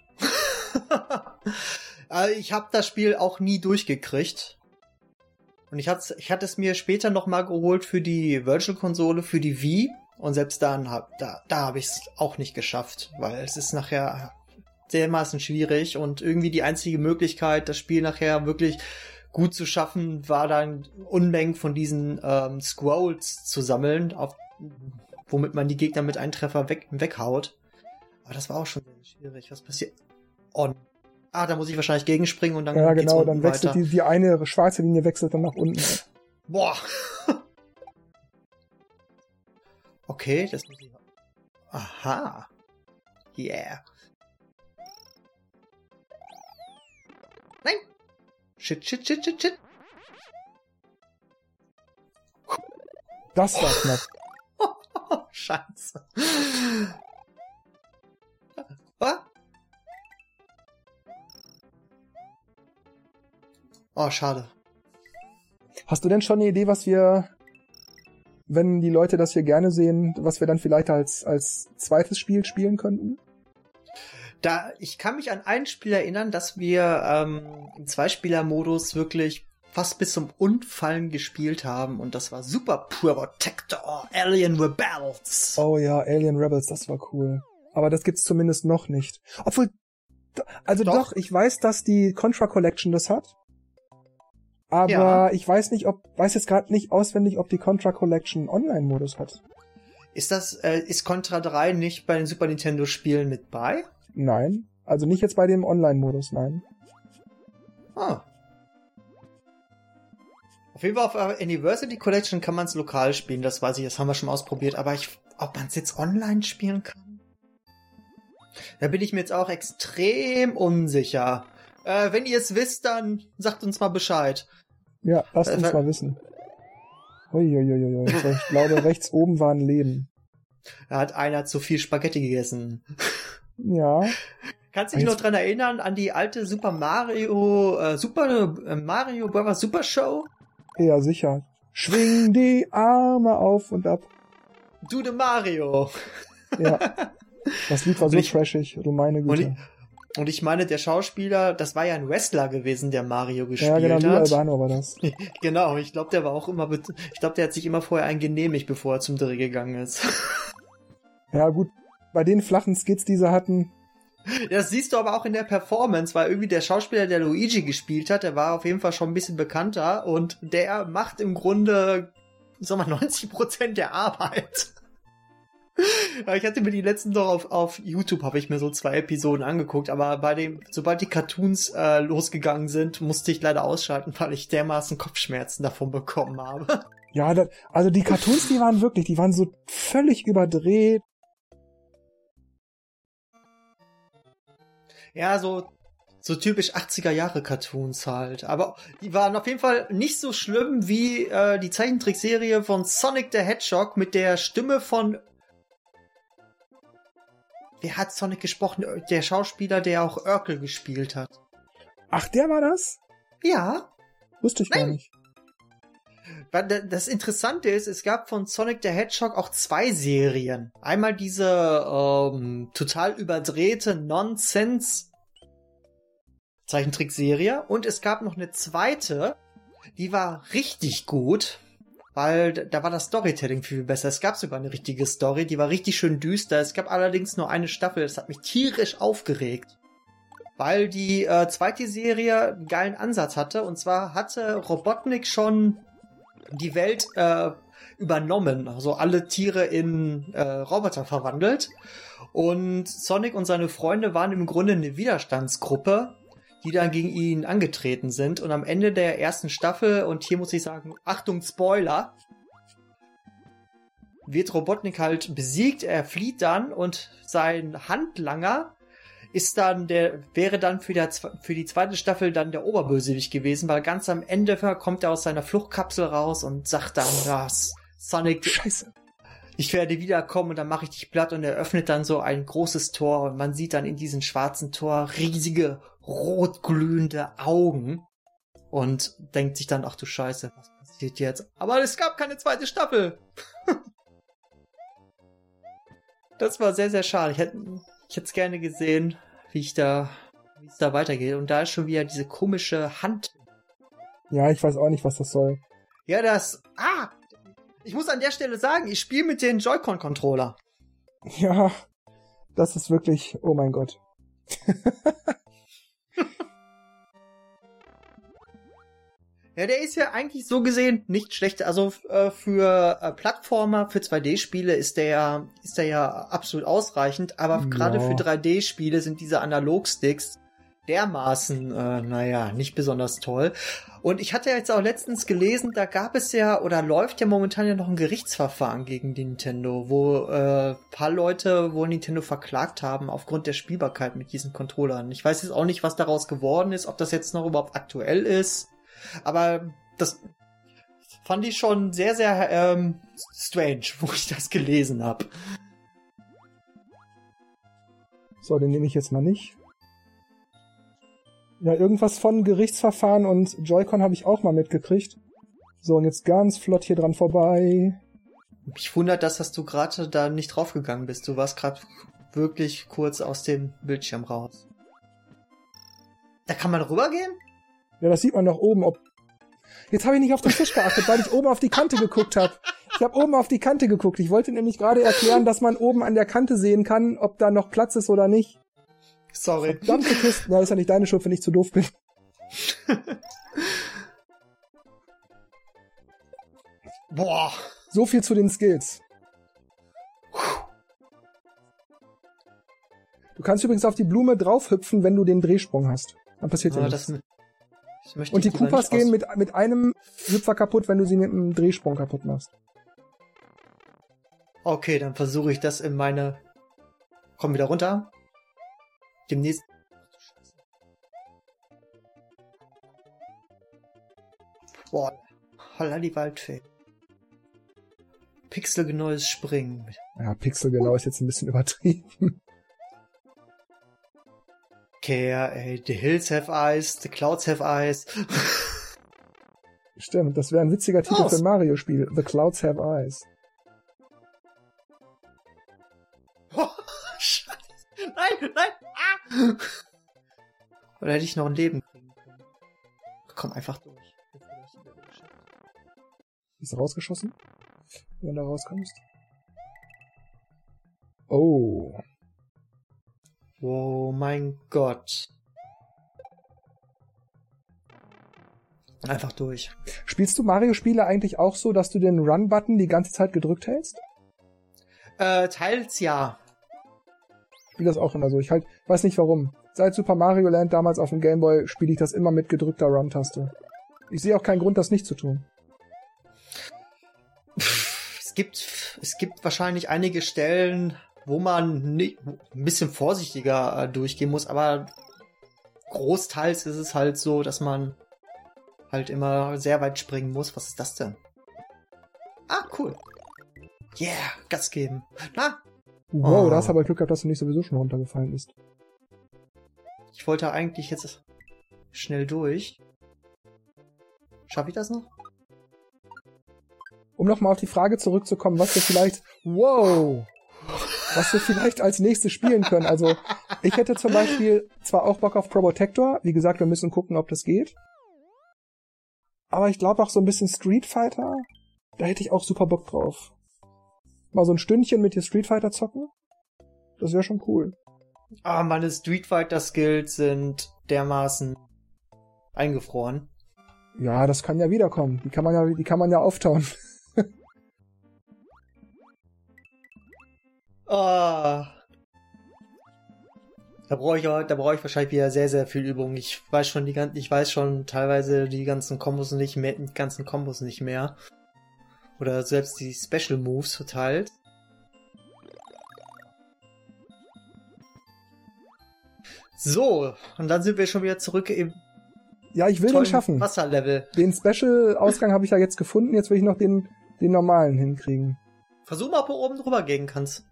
Also ich habe das Spiel auch nie durchgekriegt. Und ich hatte, ich es mir später noch mal geholt für die Virtual-Konsole, für die Wii. Und selbst dann hab, da, da habe ich es auch nicht geschafft, weil es ist nachher dermaßen schwierig und irgendwie die einzige Möglichkeit, das Spiel nachher wirklich gut zu schaffen, war dann Unmengen von diesen ähm, Scrolls zu sammeln, auf, womit man die Gegner mit einem Treffer weg, weghaut. Aber das war auch schon sehr schwierig. Was passiert? On. Ah, da muss ich wahrscheinlich gegenspringen und dann Ja, genau. Dann wechselt weiter. die, die eine schwarze Linie wechselt dann nach unten. Boah. okay, das muss ich. Aha. Yeah. Shit, shit, shit, shit, shit. Das war knapp. Scheiße. Was? Oh, schade. Hast du denn schon eine Idee, was wir, wenn die Leute das hier gerne sehen, was wir dann vielleicht als, als zweites Spiel spielen könnten? Da, ich kann mich an ein Spiel erinnern, dass wir ähm, im Zweispieler-Modus wirklich fast bis zum Unfallen gespielt haben und das war Super Protector Alien Rebels. Oh ja, Alien Rebels, das war cool. Aber das gibt's zumindest noch nicht. Obwohl, also doch, doch ich weiß, dass die Contra Collection das hat. Aber ja. ich weiß nicht, ob, weiß jetzt gerade nicht auswendig, ob die Contra Collection Online-Modus hat. Ist das, äh, ist Contra 3 nicht bei den Super Nintendo Spielen mit bei? Nein. Also nicht jetzt bei dem Online-Modus, nein. Ah. Auf jeden Fall auf Anniversary Collection kann man es lokal spielen, das weiß ich, das haben wir schon ausprobiert, aber ich, ob man es jetzt online spielen kann? Da bin ich mir jetzt auch extrem unsicher. Äh, wenn ihr es wisst, dann sagt uns mal Bescheid. Ja, lasst äh, uns mal wissen. Uiuiuiui. Ich glaube, rechts oben war ein Leben. Da hat einer zu viel Spaghetti gegessen. Ja. Kannst du dich noch dran erinnern an die alte Super Mario, äh, Super äh, Mario Bros. Super Show? Ja, sicher. Schwing die Arme auf und ab. Du de Mario. Ja. Das Lied war so ich, trashig, du meine Güte. Und ich, und ich meine, der Schauspieler, das war ja ein Wrestler gewesen, der Mario gespielt hat. Ja, genau, hat. Albano war das. genau, ich glaube, der war auch immer, ich glaube, der hat sich immer vorher eingenehmigt, bevor er zum Dreh gegangen ist. ja, gut. Bei den flachen Skits, die sie hatten, das siehst du aber auch in der Performance, weil irgendwie der Schauspieler, der Luigi gespielt hat, der war auf jeden Fall schon ein bisschen bekannter und der macht im Grunde, sag mal, 90 Prozent der Arbeit. Ich hatte mir die letzten doch auf, auf YouTube habe ich mir so zwei Episoden angeguckt, aber bei dem, sobald die Cartoons äh, losgegangen sind, musste ich leider ausschalten, weil ich dermaßen Kopfschmerzen davon bekommen habe. Ja, das, also die Cartoons, die waren wirklich, die waren so völlig überdreht, ja, so, so typisch 80er Jahre Cartoons halt. Aber die waren auf jeden Fall nicht so schlimm wie äh, die Zeichentrickserie von Sonic the Hedgehog mit der Stimme von Wer hat Sonic gesprochen? Der Schauspieler, der auch Urkel gespielt hat. Ach, der war das? Ja. Wusste ich Nein. gar nicht. Das Interessante ist, es gab von Sonic the Hedgehog auch zwei Serien. Einmal diese ähm, total überdrehte Nonsense Zeichentrickserie und es gab noch eine zweite, die war richtig gut, weil da war das Storytelling viel besser. Es gab sogar eine richtige Story, die war richtig schön düster. Es gab allerdings nur eine Staffel, das hat mich tierisch aufgeregt weil die äh, zweite Serie einen geilen Ansatz hatte. Und zwar hatte Robotnik schon die Welt äh, übernommen, also alle Tiere in äh, Roboter verwandelt. Und Sonic und seine Freunde waren im Grunde eine Widerstandsgruppe, die dann gegen ihn angetreten sind. Und am Ende der ersten Staffel, und hier muss ich sagen, Achtung, Spoiler, wird Robotnik halt besiegt, er flieht dann und sein Handlanger ist dann der, wäre dann für, der, für die zweite Staffel dann der Oberbösewicht gewesen, weil ganz am Ende kommt er aus seiner Fluchtkapsel raus und sagt dann, ja, Sonic, Scheiße. ich werde wiederkommen und dann mache ich dich platt und er öffnet dann so ein großes Tor und man sieht dann in diesem schwarzen Tor riesige rotglühende Augen und denkt sich dann, ach du Scheiße, was passiert jetzt? Aber es gab keine zweite Staffel. das war sehr, sehr schade. Ich hätte es gerne gesehen, wie ich da, wie es da weitergeht. Und da ist schon wieder diese komische Hand. Ja, ich weiß auch nicht, was das soll. Ja, das. Ah! Ich muss an der Stelle sagen, ich spiele mit den Joy-Con-Controller. Ja, das ist wirklich. Oh mein Gott. Ja, der ist ja eigentlich so gesehen nicht schlecht. Also äh, für äh, Plattformer, für 2D-Spiele ist der ist der ja absolut ausreichend. Aber ja. gerade für 3D-Spiele sind diese Analog-Sticks dermaßen, äh, naja, nicht besonders toll. Und ich hatte jetzt auch letztens gelesen, da gab es ja oder läuft ja momentan ja noch ein Gerichtsverfahren gegen Nintendo, wo äh, paar Leute wohl Nintendo verklagt haben aufgrund der Spielbarkeit mit diesen Controllern. Ich weiß jetzt auch nicht, was daraus geworden ist, ob das jetzt noch überhaupt aktuell ist, aber das fand ich schon sehr, sehr ähm, strange, wo ich das gelesen habe. So, den nehme ich jetzt mal nicht. Ja, irgendwas von Gerichtsverfahren und Joy-Con habe ich auch mal mitgekriegt. So, und jetzt ganz flott hier dran vorbei. Mich wundert das, dass du gerade da nicht draufgegangen bist. Du warst gerade wirklich kurz aus dem Bildschirm raus. Da kann man rübergehen? Ja, das sieht man doch oben. Ob Jetzt habe ich nicht auf den Fisch geachtet, weil ich oben auf die Kante geguckt habe. Ich habe oben auf die Kante geguckt. Ich wollte nämlich gerade erklären, dass man oben an der Kante sehen kann, ob da noch Platz ist oder nicht. Sorry. Verdammte Kisten. Ja, ist ja nicht deine Schuld, wenn ich zu doof bin. Boah. So viel zu den Skills. Du kannst übrigens auf die Blume draufhüpfen, wenn du den Drehsprung hast. Dann passiert ja Aber nichts. das, Und die Koopas gehen mit, mit einem Hüpfer kaputt, wenn du sie mit einem Drehsprung kaputt machst. Okay, dann versuche ich das in meine. Komm wieder runter. Demnächst. Boah, holla die Waldfee. Pixelgenaues Springen. Ja, pixelgenau ist jetzt ein bisschen übertrieben. Care, ey, the hills have eyes, the clouds have eyes. Stimmt, das wäre ein witziger Titel Oh. für ein Mario-Spiel. The Clouds Have Eyes. Oh, Scheiße. Nein, nein. Ah. Oder hätte ich noch ein Leben kriegen können. Komm einfach durch. Bist du rausgeschossen? Wenn du rauskommst. Oh. Oh mein Gott. Einfach durch. Spielst du Mario-Spiele eigentlich auch so, dass du den Run-Button die ganze Zeit gedrückt hältst? Äh, teils ja. Ich spiele das auch immer so. Ich halt, weiß nicht warum. Seit Super Mario Land damals auf dem Game Boy spiele ich das immer mit gedrückter Run-Taste. Ich sehe auch keinen Grund, das nicht zu tun. Es gibt, es gibt wahrscheinlich einige Stellen, wo man nicht, ein bisschen vorsichtiger äh, durchgehen muss, aber großteils ist es halt so, dass man halt immer sehr weit springen muss. Was ist das denn? Ah, cool. Yeah, Gas geben. Na, Wow, Oh. da hast du aber Glück gehabt, dass du nicht sowieso schon runtergefallen bist. ich wollte eigentlich jetzt schnell durch. Schaffe ich das noch? Um nochmal auf die Frage zurückzukommen, was wir vielleicht, wow, was wir vielleicht als nächstes spielen können. Also, ich hätte zum Beispiel zwar auch Bock auf Probotector. Wie gesagt, wir müssen gucken, ob das geht. Aber ich glaube auch so ein bisschen Street Fighter, da hätte ich auch super Bock drauf. Mal so ein Stündchen mit dir Street Fighter zocken. Das wäre schon cool. Ah, meine Street Fighter Skills sind dermaßen eingefroren. Ja, das kann ja wiederkommen. Die kann man ja, die kann man ja auftauen. Ah. Da brauche ich, da brauche ich wahrscheinlich wieder sehr, sehr viel Übung. Ich weiß schon die ganzen, ich weiß schon teilweise die ganzen Kombos nicht mehr, die ganzen Kombos nicht mehr. Oder selbst die Special Moves verteilt. So, und dann sind wir schon wieder zurück im Ja, ich will den schaffen. Wasserlevel. Den Special-Ausgang habe ich ja jetzt gefunden. Jetzt will ich noch den, den normalen hinkriegen. Versuch mal, ob du oben drüber gehen kannst.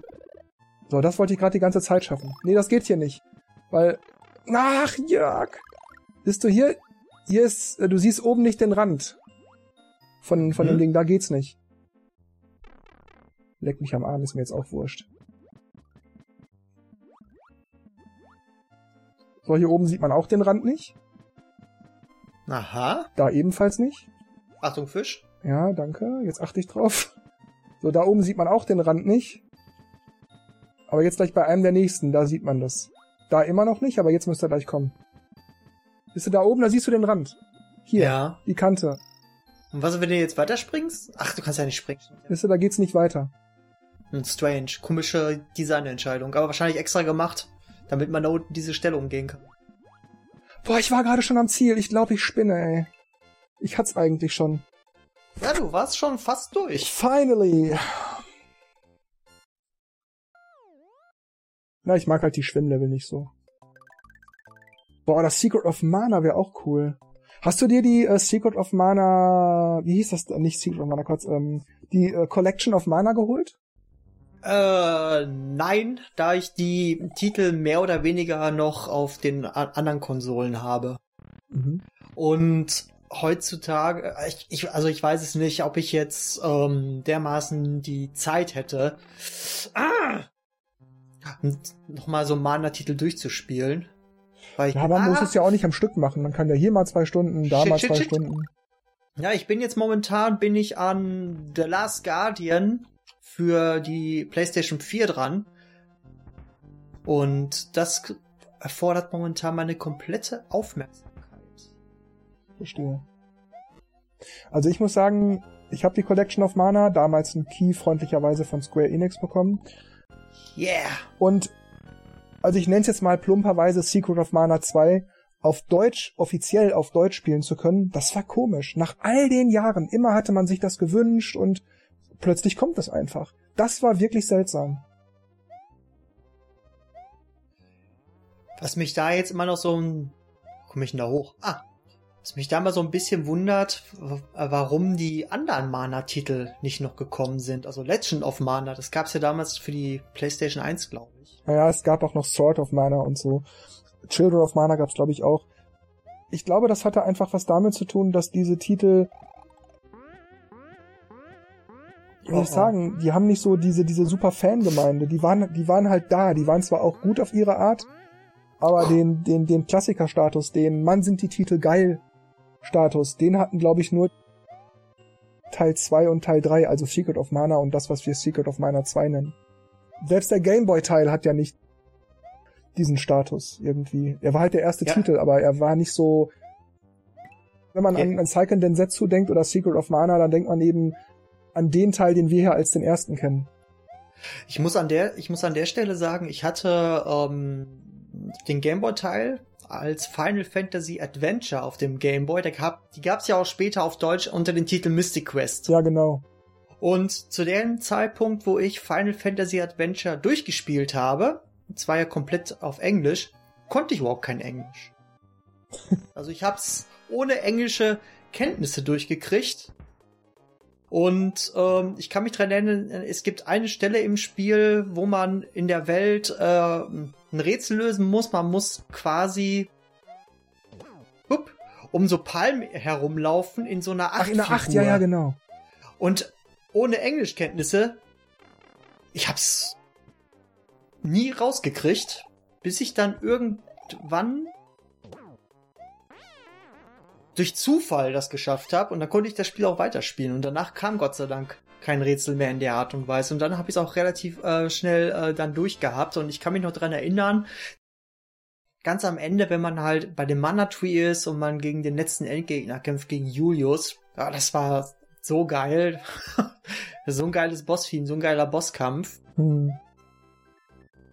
So, das wollte ich gerade die ganze Zeit schaffen. Nee, das geht hier nicht. Weil. Ach, Jörg! Bist du hier? Hier ist. äh, Du siehst oben nicht den Rand. Von, von dem Hm? Ding, da geht's nicht. Leck mich am Arm, ist mir jetzt auch wurscht. So, hier oben sieht man auch den Rand nicht. Aha. Da ebenfalls nicht. Achtung, Fisch. Ja, danke. Jetzt achte ich drauf. So, da oben sieht man auch den Rand nicht. Aber jetzt gleich bei einem der nächsten, da sieht man das. Da immer noch nicht, aber jetzt müsste er gleich kommen. Bist du da oben, da siehst du den Rand. Hier, Ja. die Kante. Und was, wenn du jetzt weiterspringst? Ach, du kannst ja nicht springen. Siehst du, da geht's nicht weiter. Strange, komische Designentscheidung, aber wahrscheinlich extra gemacht, damit man da unten diese Stelle umgehen kann. Boah, ich war gerade schon am Ziel. Ich glaube, ich spinne, ey. Ich hat's eigentlich schon. Ja, du warst schon fast durch. Finally. Na, ich mag halt die Schwimmlevel nicht so. Boah, das Secret of Mana wäre auch cool. Hast du dir die äh, Secret of Mana, wie hieß das? Nicht Secret of Mana, kurz, ähm, die äh, Collection of Mana geholt? Äh, nein, da ich die Titel mehr oder weniger noch auf den anderen Konsolen habe. Mhm. Und heutzutage, ich, ich, also ich weiß es nicht, ob ich jetzt ähm, dermaßen die Zeit hätte, ah, nochmal so Mana-Titel durchzuspielen. Weil ich, ja, man ah, muss es ja auch nicht am Stück machen. Man kann ja hier mal zwei Stunden, da shit, mal zwei shit, Stunden. Ja, ich bin jetzt momentan bin ich an The Last Guardian für die PlayStation 4 dran. Und das erfordert momentan meine komplette Aufmerksamkeit. Verstehe. Also ich muss sagen, ich habe die Collection of Mana damals ein Key freundlicherweise von Square Enix bekommen. Yeah. Und also ich nenne es jetzt mal plumperweise Secret of Mana 2 auf Deutsch, offiziell auf Deutsch spielen zu können, das war komisch. Nach all den Jahren, immer hatte man sich das gewünscht und plötzlich kommt es einfach. Das war wirklich seltsam. Was mich da jetzt immer noch so ein... Komme ich denn da hoch? Ah, was mich da mal so ein bisschen wundert, warum die anderen Mana-Titel nicht noch gekommen sind. Also Legend of Mana, das gab's ja damals für die PlayStation 1, glaube ich. Naja, es gab auch noch Sword of Mana und so. Children of Mana gab's, glaube ich, auch. Ich glaube, das hatte einfach was damit zu tun, dass diese Titel wie soll ich oh, oh. sagen, die haben nicht so diese, diese super Fangemeinde. Die waren, die waren halt da. Die waren zwar auch gut auf ihre Art, aber den, den, den Klassikerstatus, den Mann sind die Titel geil Status, den hatten, glaube ich, nur Teil 2 und Teil 3, also Secret of Mana und das, was wir Secret of Mana 2 nennen. Selbst der Gameboy-Teil hat ja nicht diesen Status irgendwie. Er war halt der erste ja. Titel, aber er war nicht so. Wenn man ja. an, an Seiken Densetsu denkt oder Secret of Mana, dann denkt man eben an den Teil, den wir hier als den ersten kennen. Ich muss an der, ich muss an der Stelle sagen, ich hatte ähm, den Gameboy-Teil als Final Fantasy Adventure auf dem Game Boy. Gab, die gab es ja auch später auf Deutsch unter dem Titel Mystic Quest. Ja, genau. Und zu dem Zeitpunkt, wo ich Final Fantasy Adventure durchgespielt habe, zwar ja komplett auf Englisch, konnte ich überhaupt kein Englisch. also ich hab's ohne englische Kenntnisse durchgekriegt. Und ähm, ich kann mich dran erinnern, es gibt eine Stelle im Spiel, wo man in der Welt äh, ein Rätsel lösen muss. Man muss quasi hup, um so Palmen herumlaufen in so einer Acht. Ach, in einer Acht, ja, ja, genau. Und ohne Englischkenntnisse, ich hab's nie rausgekriegt, bis ich dann irgendwann durch Zufall das geschafft habe und dann konnte ich das Spiel auch weiterspielen und danach kam Gott sei Dank kein Rätsel mehr in der Art und Weise und dann habe ich es auch relativ äh, schnell äh, dann durchgehabt und ich kann mich noch dran erinnern, ganz am Ende, wenn man halt bei dem Mana Tree ist und man gegen den letzten Endgegner kämpft gegen Julius, ja, das war so geil. so ein geiles Boss-Theme, so ein geiler Bosskampf. Hm.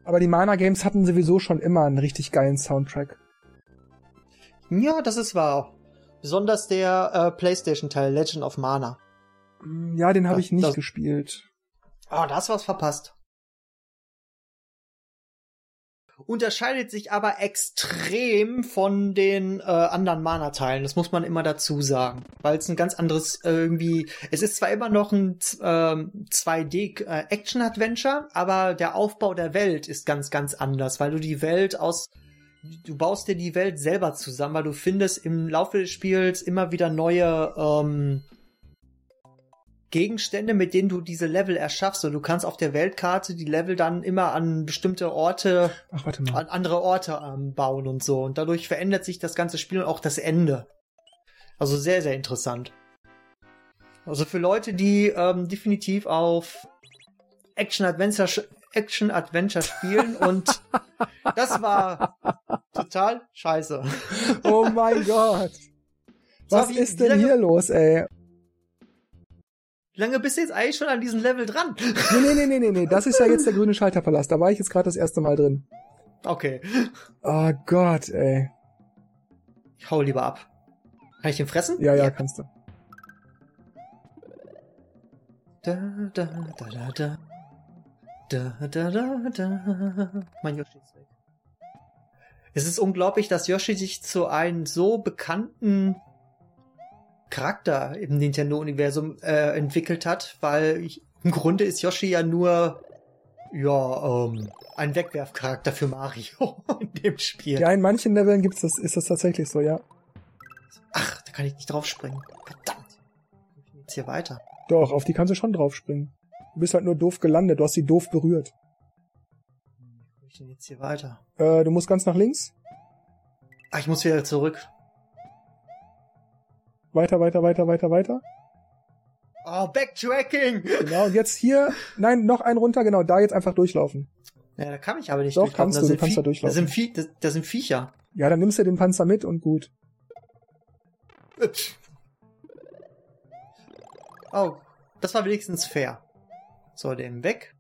Aber die Mana Games hatten sowieso schon immer einen richtig geilen Soundtrack. Ja, das ist wahr. Besonders der äh, PlayStation-Teil Legend of Mana. Ja, den habe ich nicht das, gespielt. Oh, da hast du was verpasst. Unterscheidet sich aber extrem von den äh, anderen Mana-Teilen. Das muss man immer dazu sagen. Weil es ein ganz anderes äh, irgendwie. Es ist zwar immer noch ein äh, 2D-Action-Adventure, aber der Aufbau der Welt ist ganz, ganz anders, weil du die Welt aus du baust dir die Welt selber zusammen, weil du findest im Laufe des Spiels immer wieder neue ähm, Gegenstände, mit denen du diese Level erschaffst. Und du kannst auf der Weltkarte die Level dann immer an bestimmte Orte, Ach, an andere Orte ähm, bauen und so. Und dadurch verändert sich das ganze Spiel und auch das Ende. Also sehr, sehr interessant. Also für Leute, die ähm, definitiv auf Action-Adventure Action-Adventure spielen und das war total scheiße. Oh mein Gott. Was wie, ist denn lange, hier los, ey? Wie lange bist du jetzt eigentlich schon an diesem Level dran? Nee, nee, nee, nee, nee, nee. Das ist ja jetzt der grüne Schalterpalast. Da war ich jetzt gerade das erste Mal drin. Okay. Oh Gott, ey. Ich hau lieber ab. Kann ich den fressen? Ja, ja, kannst du. Da, da, da, da, da. Da, da, da, da. Mein Yoshi ist weg. Es ist unglaublich, dass Yoshi sich zu einem so bekannten Charakter im Nintendo-Universum äh, entwickelt hat, weil ich, im Grunde ist Yoshi ja nur ja, ähm, ein Wegwerfcharakter für Mario in dem Spiel. Ja, in manchen Leveln gibt's das, ist das tatsächlich so, ja. Ach, da kann ich nicht draufspringen. Verdammt. Ich jetzt hier weiter. Doch, auf die kannst du schon draufspringen. Du bist halt nur doof gelandet, du hast sie doof berührt. Wie komme ich denn jetzt hier weiter? Äh, du musst ganz nach links. Ach, ich muss wieder zurück. Weiter, weiter, weiter, weiter, weiter. Oh, Backtracking! Genau, und jetzt hier, nein, noch einen runter, genau, da jetzt einfach durchlaufen. Ja, da kann ich aber nicht Doch, durchlaufen. kannst Da du, du kannst da durchlaufen. Da sind, Vie da, da sind Viecher. Ja, dann nimmst du den Panzer mit und gut. Oh, das war wenigstens fair. So, den weg.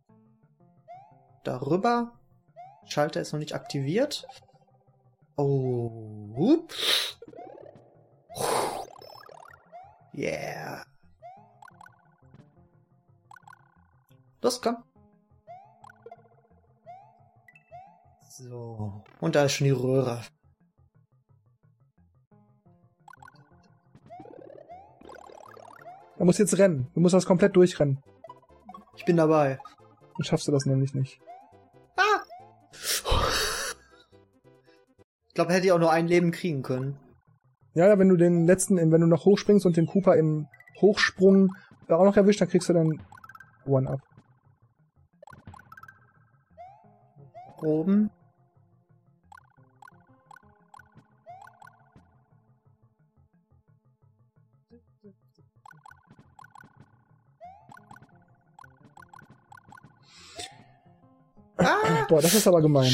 Darüber. Schalter ist noch nicht aktiviert. Oh. Hup. Yeah. Los, komm. So. Und da ist schon die Röhre. Musst du jetzt rennen. Du musst das komplett durchrennen. Ich bin dabei. Dann schaffst du das nämlich nicht. Ah! Ich glaube, hätte ich auch nur ein Leben kriegen können. Ja, ja, wenn du den letzten, wenn du noch hochspringst und den Cooper im Hochsprung auch noch erwischt, dann kriegst du dann One-Up. Oben. Ah! Boah, das ist aber gemein.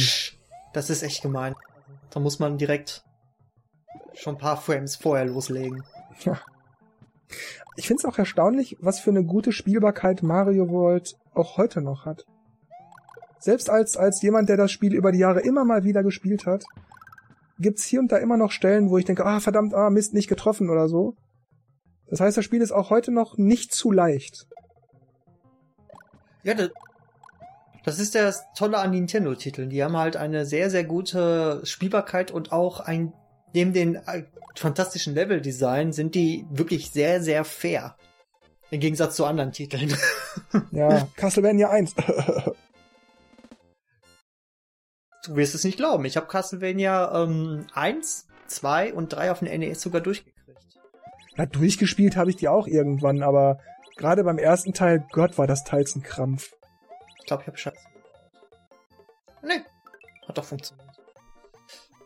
Das ist echt gemein. Da muss man direkt schon ein paar Frames vorher loslegen. Ich find's auch erstaunlich, was für eine gute Spielbarkeit Mario World auch heute noch hat. Selbst als, als jemand, der das Spiel über die Jahre immer mal wieder gespielt hat, gibt's hier und da immer noch Stellen, wo ich denke, ah, verdammt, ah, Mist, nicht getroffen oder so. Das heißt, das Spiel ist auch heute noch nicht zu leicht. Ja, das, das ist das Tolle an Nintendo-Titeln. Die haben halt eine sehr, sehr gute Spielbarkeit und auch ein, neben den äh, fantastischen Level-Design sind die wirklich sehr, sehr fair. Im Gegensatz zu anderen Titeln. Ja, Castlevania 1. Du wirst es nicht glauben. Ich habe Castlevania ähm, 1, 2 und 3 auf dem NES sogar durchgekriegt. Na, durchgespielt habe ich die auch irgendwann, aber gerade beim ersten Teil, Gott, war das teils ein Krampf. Ich glaube, ich habe Scheiße. Nee, hat doch funktioniert.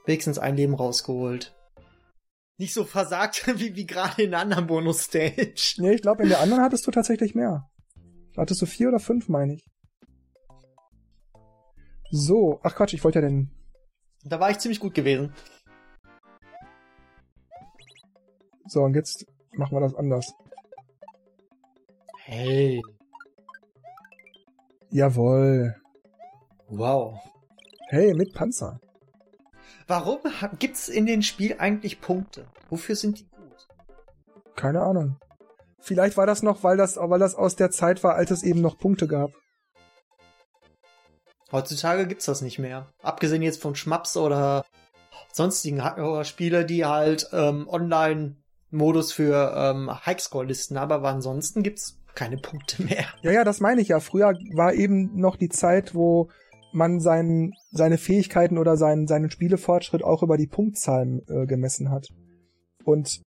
Wenigstens ein Leben rausgeholt. Nicht so versagt wie, wie gerade in der anderen Bonus-Stage. Nee, ich glaube, in der anderen hattest du tatsächlich mehr. Da hattest du vier oder fünf, meine ich. So, ach Quatsch, ich wollte ja den. Da war ich ziemlich gut gewesen. So, und jetzt machen wir das anders. Hey. Jawohl. Wow. Hey, mit Panzer. Warum gibt's in dem Spiel eigentlich Punkte? Wofür sind die gut? Keine Ahnung. Vielleicht war das noch, weil das, weil das aus der Zeit war, als es eben noch Punkte gab. Heutzutage gibt's das nicht mehr. Abgesehen jetzt von Schmaps oder sonstigen Ha- oder Spiele, die halt ähm, Online-Modus für ähm, Highscore-Listen haben, aber ansonsten gibt's keine Punkte mehr. Ja, ja, das meine ich ja. Früher war eben noch die Zeit, wo man sein, seine Fähigkeiten oder seinen, seinen Spielefortschritt auch über die Punktzahlen äh, gemessen hat. Und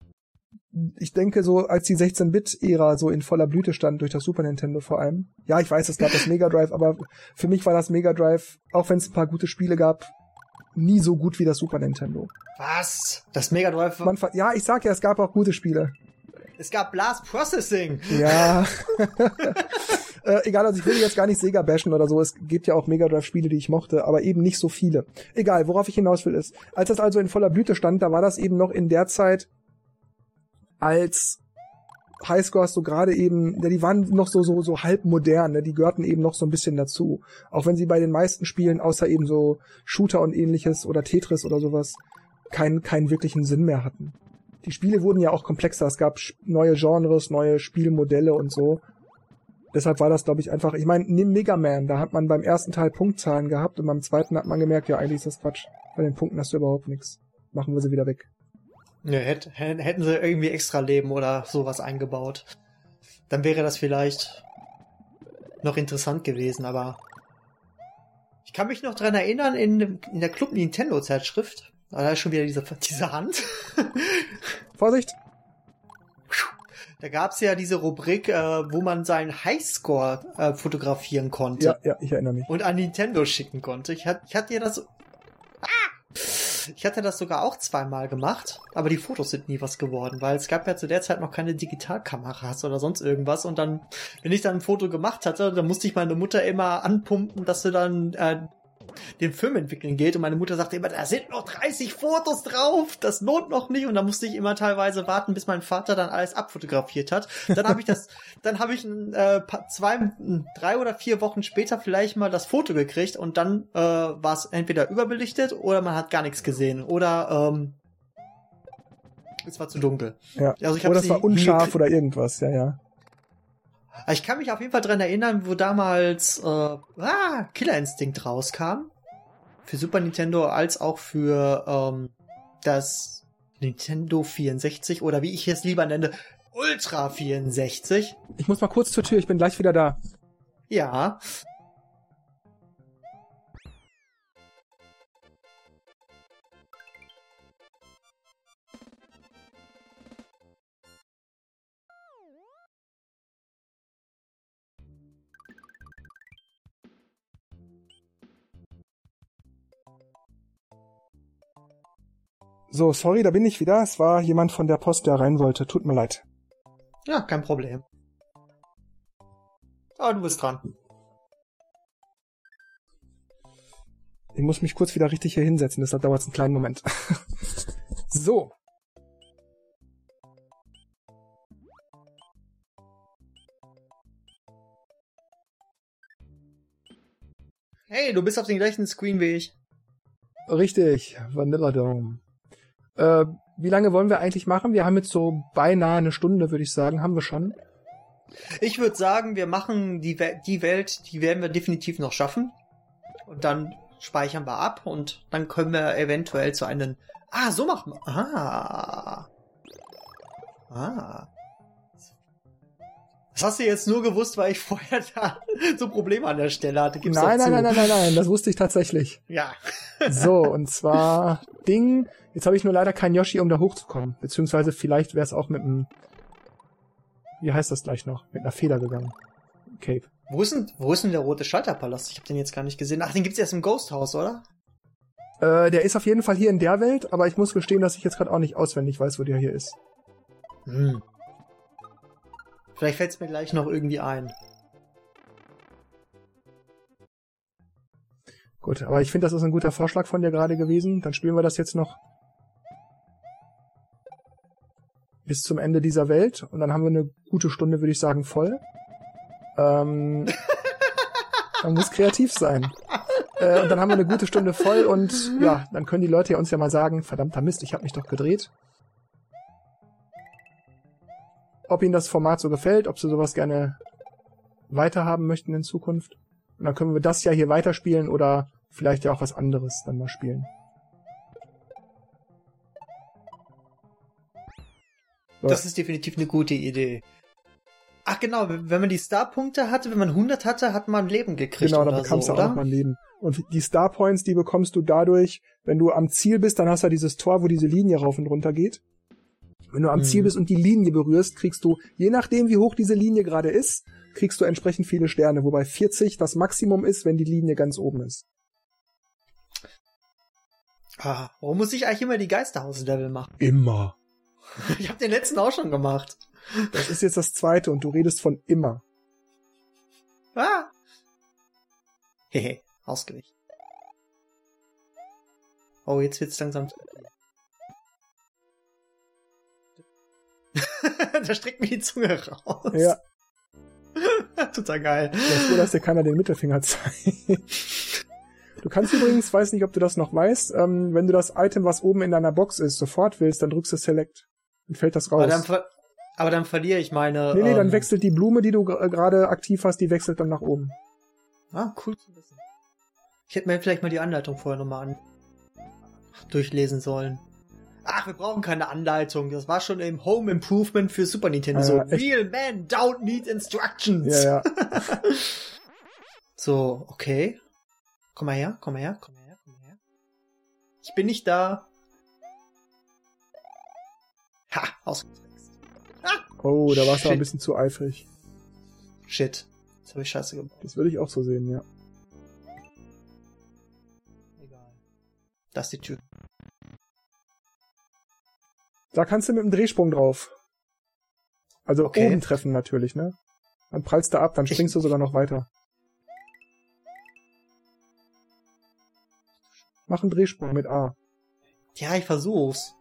ich denke, so als die 16-Bit-Ära so in voller Blüte stand, durch das Super Nintendo vor allem. Ja, ich weiß, es gab das Mega Drive, aber für mich war das Mega Drive, auch wenn es ein paar gute Spiele gab, nie so gut wie das Super Nintendo. Was? Das Mega Drive. Man, ja, ich sag ja, es gab auch gute Spiele. Es gab Blast Processing. Ja. äh, egal, also ich will jetzt gar nicht Sega bashen oder so. Es gibt ja auch Mega Drive Spiele, die ich mochte, aber eben nicht so viele. Egal, worauf ich hinaus will ist, als das also in voller Blüte stand, da war das eben noch in der Zeit, als Highscores so gerade eben, ja, die waren noch so so so halb modern, ne? die gehörten eben noch so ein bisschen dazu. Auch wenn sie bei den meisten Spielen außer eben so Shooter und ähnliches oder Tetris oder sowas keinen, keinen wirklichen Sinn mehr hatten. Die Spiele wurden ja auch komplexer. Es gab neue Genres, neue Spielmodelle und so. Deshalb war das, glaube ich, einfach. Ich meine, nimm Mega Man, da hat man beim ersten Teil Punktzahlen gehabt und beim zweiten hat man gemerkt, ja, eigentlich ist das Quatsch. Bei den Punkten hast du überhaupt nichts. Machen wir sie wieder weg. Ja, hätten sie irgendwie extra Leben oder sowas eingebaut. Dann wäre das vielleicht noch interessant gewesen, aber ich kann mich noch dran erinnern, in, in der Club Nintendo Zeitschrift, da ist schon wieder diese, diese Hand. Vorsicht! Da gab's ja diese Rubrik, äh, wo man seinen Highscore äh, fotografieren konnte. Ja, ja, ich erinnere mich. Und an Nintendo schicken konnte. Ich, hat, ich hatte ja das. Ah! Ich hatte das sogar auch zweimal gemacht, aber die Fotos sind nie was geworden, weil es gab ja zu der Zeit noch keine Digitalkameras oder sonst irgendwas. Und dann, wenn ich dann ein Foto gemacht hatte, dann musste ich meine Mutter immer anpumpen, dass sie dann äh, den Film entwickeln geht und meine Mutter sagte immer, da sind noch 30 Fotos drauf, das lohnt noch nicht und da musste ich immer teilweise warten, bis mein Vater dann alles abfotografiert hat. Dann habe ich das, dann habe ich äh, zwei, drei oder vier Wochen später vielleicht mal das Foto gekriegt und dann äh, war es entweder überbelichtet oder man hat gar nichts gesehen oder ähm, es war zu dunkel. Ja. Also ich oder es war unscharf oder irgendwas, ja, ja. Ich kann mich auf jeden Fall dran erinnern, wo damals äh, ah, Killer Instinct rauskam. Für Super Nintendo als auch für ähm, das Nintendo 64 oder wie ich es lieber nenne, Ultra 64. Ich muss mal kurz zur Tür, ich bin gleich wieder da. Ja. So, sorry, da bin ich wieder. Es war jemand von der Post, der rein wollte. Tut mir leid. Ja, kein Problem. Aber du bist dran. Ich muss mich kurz wieder richtig hier hinsetzen, deshalb dauert es einen kleinen Moment. so. Hey, du bist auf dem gleichen Screen wie ich. Richtig, Vanilla Dome. Äh, wie lange wollen wir eigentlich machen? Wir haben jetzt so beinahe eine Stunde, würde ich sagen. Haben wir schon. Ich würde sagen, wir machen die, We die Welt, die werden wir definitiv noch schaffen. Und dann speichern wir ab und dann können wir eventuell zu einem. Ah, so machen wir. Ah. Ah. Das hast du jetzt nur gewusst, weil ich vorher da so Probleme an der Stelle hatte. Gib's nein, nein, nein, nein, nein, nein, das wusste ich tatsächlich. Ja. so, und zwar Ding. Jetzt habe ich nur leider keinen Yoshi, um da hochzukommen. Beziehungsweise vielleicht wäre es auch mit einem. Wie heißt das gleich noch? Mit einer Feder gegangen. Cape. Wo ist denn, wo ist denn der rote Schalterpalast? Ich habe den jetzt gar nicht gesehen. Ach, den gibt's erst im Ghost House, oder? Äh, der ist auf jeden Fall hier in der Welt, aber ich muss gestehen, dass ich jetzt gerade auch nicht auswendig weiß, wo der hier ist. Hm. Vielleicht fällt es mir gleich noch irgendwie ein. Gut, aber ich finde, das ist ein guter Vorschlag von dir gerade gewesen. Dann spielen wir das jetzt noch bis zum Ende dieser Welt und dann haben wir eine gute Stunde, würde ich sagen, voll. Ähm, man muss kreativ sein. Äh, und dann haben wir eine gute Stunde voll und ja, dann können die Leute ja uns ja mal sagen, verdammter Mist, ich habe mich doch gedreht. Ob ihnen das Format so gefällt, ob sie sowas gerne weiterhaben möchten in Zukunft. Und dann können wir das ja hier weiterspielen oder vielleicht ja auch was anderes dann mal spielen. So. Das ist definitiv eine gute Idee. Ach genau, wenn man die Starpunkte hatte, wenn man 100 hatte, hat man Leben gekriegt Genau, dann bekommst so, du auch nochmal Leben. Und die Starpoints, die bekommst du dadurch, wenn du am Ziel bist, dann hast du ja dieses Tor, wo diese Linie rauf und runter geht. Wenn du am mhm. Ziel bist und die Linie berührst, kriegst du, je nachdem wie hoch diese Linie gerade ist, kriegst du entsprechend viele Sterne, wobei 40 das Maximum ist, wenn die Linie ganz oben ist. Ah, warum muss ich eigentlich immer die Geisterhaus-Level machen? Immer. Ich habe den letzten auch schon gemacht. Das ist jetzt das zweite und du redest von immer. Ah. Hehe, ausgewichen. Oh, jetzt wird's langsam. da streckt mir die Zunge raus. Ja. Total geil. Ich bin froh, dass dir keiner den Mittelfinger zeigt. Du kannst übrigens, weiß nicht, ob du das noch weißt, ähm, wenn du das Item, was oben in deiner Box ist, sofort willst, dann drückst du Select. Dann fällt das raus. Aber dann, ver aber dann verliere ich meine. nee, nee, dann ähm, wechselt die Blume, die du gr- gerade aktiv hast, die wechselt dann nach oben. Ah, cool zu wissen. Ich hätte mir vielleicht mal die Anleitung vorher nochmal an durchlesen sollen. Ach, wir brauchen keine Anleitung. Das war schon im Home Improvement für Super Nintendo. Ah, so, ja, echt? real men don't need instructions. Ja, ja. So, okay. Komm mal her, komm mal her, komm mal her, komm mal her. Ich bin nicht da. Ha, ausgetrickst. Oh, da warst du ein bisschen zu eifrig. Shit. Jetzt habe ich Scheiße gebaut. Das würde ich auch so sehen, ja. Egal. Das ist die Tür. Da kannst du mit dem Drehsprung drauf. Also Okay. oben treffen natürlich, ne? Dann prallst du ab, dann Ich- springst du sogar noch weiter. Mach einen Drehsprung mit A. Ja, ich versuch's.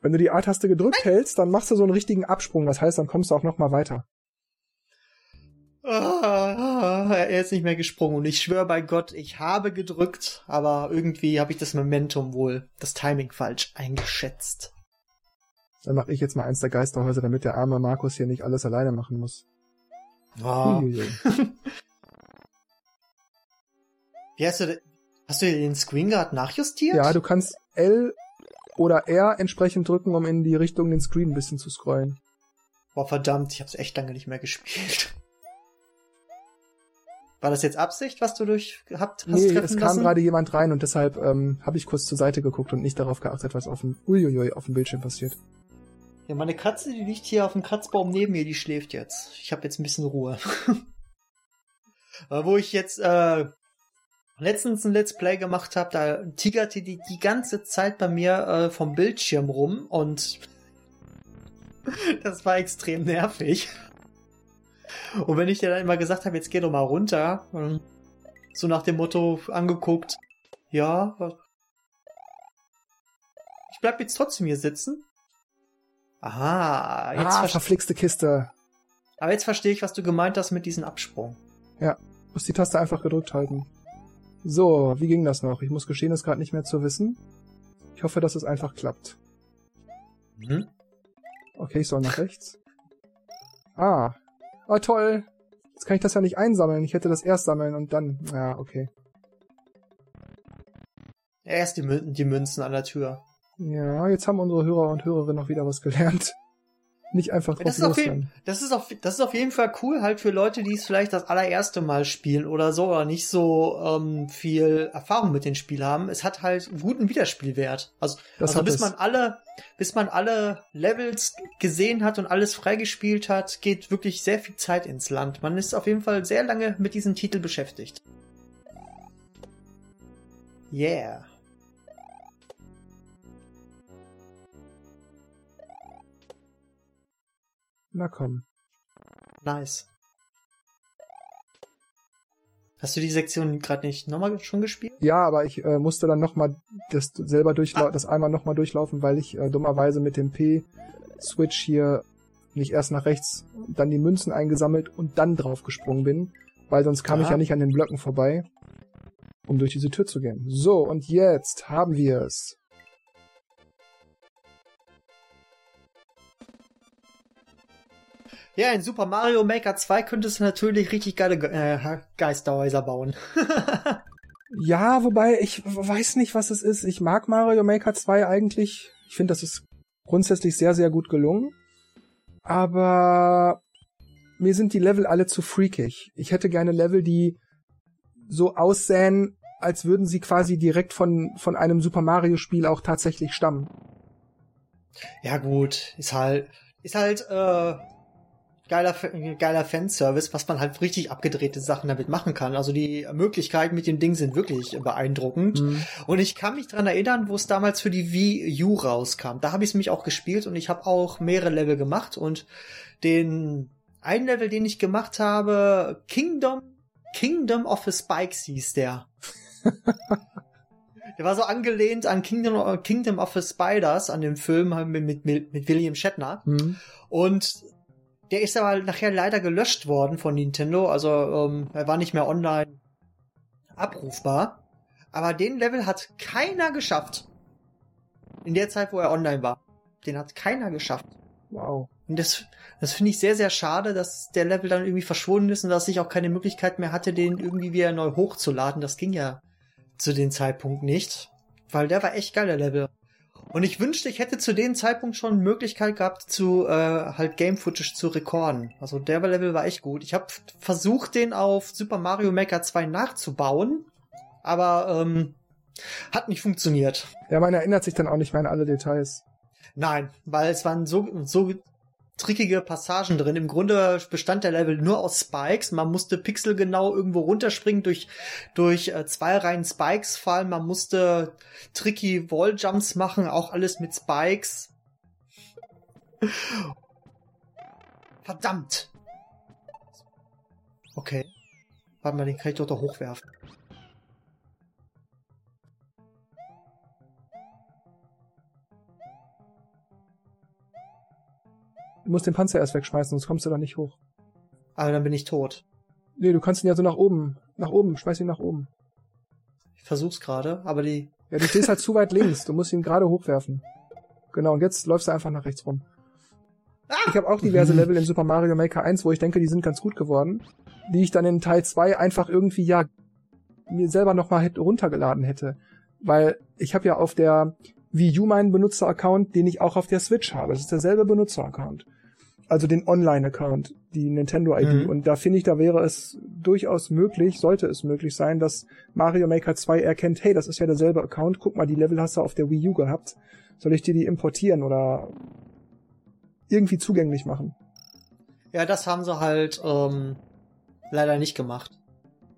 Wenn du die A-Taste gedrückt hältst, dann machst du so einen richtigen Absprung. Das heißt, dann kommst du auch noch mal weiter. Ah, er ist nicht mehr gesprungen und ich schwöre bei Gott, ich habe gedrückt, aber irgendwie habe ich das Momentum wohl, das Timing falsch eingeschätzt. Dann mache ich jetzt mal eins der Geisterhäuser, damit der arme Markus hier nicht alles alleine machen muss. Ah. Uiuiui. Wie hast du hast du den Screen Guard nachjustiert? Ja, du kannst L oder R entsprechend drücken, um in die Richtung den Screen ein bisschen zu scrollen. Boah, verdammt, ich hab's echt lange nicht mehr gespielt. War das jetzt Absicht, was du durch habt, hast Nee, es kam lassen? gerade jemand rein und deshalb ähm, habe ich kurz zur Seite geguckt und nicht darauf geachtet, was auf dem, uiuiui, auf dem Bildschirm passiert. Ja, meine Katze, die liegt hier auf dem Kratzbaum neben mir, die schläft jetzt. Ich habe jetzt ein bisschen Ruhe. Aber wo ich jetzt äh, letztens ein Let's Play gemacht habe, da tigerte die die ganze Zeit bei mir äh, vom Bildschirm rum und das war extrem nervig. Und wenn ich dir dann immer gesagt habe, jetzt geh doch mal runter, ähm, so nach dem Motto angeguckt, ja, ich bleib jetzt trotzdem hier sitzen. Aha, jetzt ah, verflixte Kiste. aber jetzt verstehe ich, was du gemeint hast mit diesem Absprung. Muss die Taste einfach gedrückt halten. So, wie ging das noch? Ich muss gestehen, es gerade nicht mehr zu wissen. Ich hoffe, dass es einfach klappt. Mhm. Okay, ich soll nach rechts. Ah. Oh, toll. Jetzt kann ich das ja nicht einsammeln. Ich hätte das erst sammeln und dann. Ja, okay. Erst die, Mün die Münzen an der Tür. Ja, jetzt haben unsere Hörer und Hörerinnen noch wieder was gelernt. Nicht einfach drauf Das ist, auf jeden, das, ist auf, das ist auf jeden Fall cool, halt für Leute, die es vielleicht das allererste Mal spielen oder so, oder nicht so ähm, viel Erfahrung mit dem Spiel haben. Es hat halt einen guten Wiederspielwert. Also, Das also bis es. man alle, bis man alle Levels gesehen hat und alles freigespielt hat, geht wirklich sehr viel Zeit ins Land. Man ist auf jeden Fall sehr lange mit diesem Titel beschäftigt. Yeah. Na komm. Nice. Hast du die Sektion gerade nicht nochmal schon gespielt? Ja, aber ich äh, musste dann nochmal das selber durchlau Ah. das einmal nochmal durchlaufen, weil ich äh, dummerweise mit dem P-Switch hier nicht erst nach rechts, dann die Münzen eingesammelt und dann draufgesprungen bin, weil sonst kam ich Aha. ja nicht an den Blöcken vorbei, um durch diese Tür zu gehen. So, und jetzt haben wir es. Ja, in Super Mario Maker 2 könntest du natürlich richtig geile Ge- äh, Geisterhäuser bauen. Ja, wobei ich weiß nicht, was es ist. Ich mag Mario Maker 2 eigentlich. Ich finde, das ist grundsätzlich sehr, sehr gut gelungen. Aber mir sind die Level alle zu freakig. Ich hätte gerne Level, die so aussähen, als würden sie quasi direkt von, von einem Super Mario Spiel auch tatsächlich stammen. ja gut, ist halt, ist halt, äh, geiler, geiler Fanservice, was man halt richtig abgedrehte Sachen damit machen kann. Also die Möglichkeiten mit dem Ding sind wirklich beeindruckend. Hm. Und ich kann mich dran erinnern, wo es damals für die Wii U rauskam. Da habe ich es mich auch gespielt und ich habe auch mehrere Level gemacht und den ein Level, den ich gemacht habe, Kingdom Kingdom of the Spikes hieß der. Der war so angelehnt an Kingdom, Kingdom of the Spiders, an dem Film mit, mit, mit William Shatner. Mhm. Und der ist aber nachher leider gelöscht worden von Nintendo. Also ähm, er war nicht mehr online abrufbar. Aber den Level hat keiner geschafft. In der Zeit, wo er online war. Den hat keiner geschafft. Wow. Und das, das finde ich sehr, sehr schade, dass der Level dann irgendwie verschwunden ist und dass ich auch keine Möglichkeit mehr hatte, den irgendwie wieder neu hochzuladen. Das ging ja zu dem Zeitpunkt nicht. Weil der war echt geil, der Level. Und ich wünschte, ich hätte zu dem Zeitpunkt schon Möglichkeit gehabt, zu äh, halt Game Footage zu rekorden. Also der Level war echt gut. Ich habe versucht, den auf Super Mario Maker 2 nachzubauen, aber ähm, hat nicht funktioniert. Ja, man erinnert sich dann auch nicht mehr an alle Details. Nein, weil es waren so, so trickige Passagen drin. Im Grunde bestand der Level nur aus Spikes. Man musste pixelgenau irgendwo runterspringen, durch, durch äh, zwei Reihen Spikes fallen. Man musste tricky Walljumps machen, auch alles mit Spikes. Verdammt! Okay. Warte mal, den kann ich doch da hochwerfen. Du musst den Panzer erst wegschmeißen, sonst kommst du da nicht hoch. Aber dann bin ich tot. Nee, du kannst ihn ja so nach oben. Nach oben, schmeiß ihn nach oben. Ich versuch's gerade, aber die. Ja, du stehst halt zu weit links. Du musst ihn gerade hochwerfen. Genau, und jetzt läufst du einfach nach rechts rum. Ah! Ich habe auch diverse Level in Super Mario Maker 1, wo ich denke, die sind ganz gut geworden. Die ich dann in Teil 2 einfach irgendwie, ja, mir selber nochmal runtergeladen hätte. Weil ich habe ja auf der Wii U meinen Benutzer-Account, den ich auch auf der Switch habe. Das ist derselbe Benutzer-Account also den Online-Account, die Nintendo-ID. Mhm. Und da finde ich, da wäre es durchaus möglich, sollte es möglich sein, dass Mario Maker 2 erkennt, hey, das ist ja derselbe Account, guck mal, die Level hast du auf der Wii U gehabt. Soll ich dir die importieren oder irgendwie zugänglich machen? Ja, das haben sie halt ähm, leider nicht gemacht.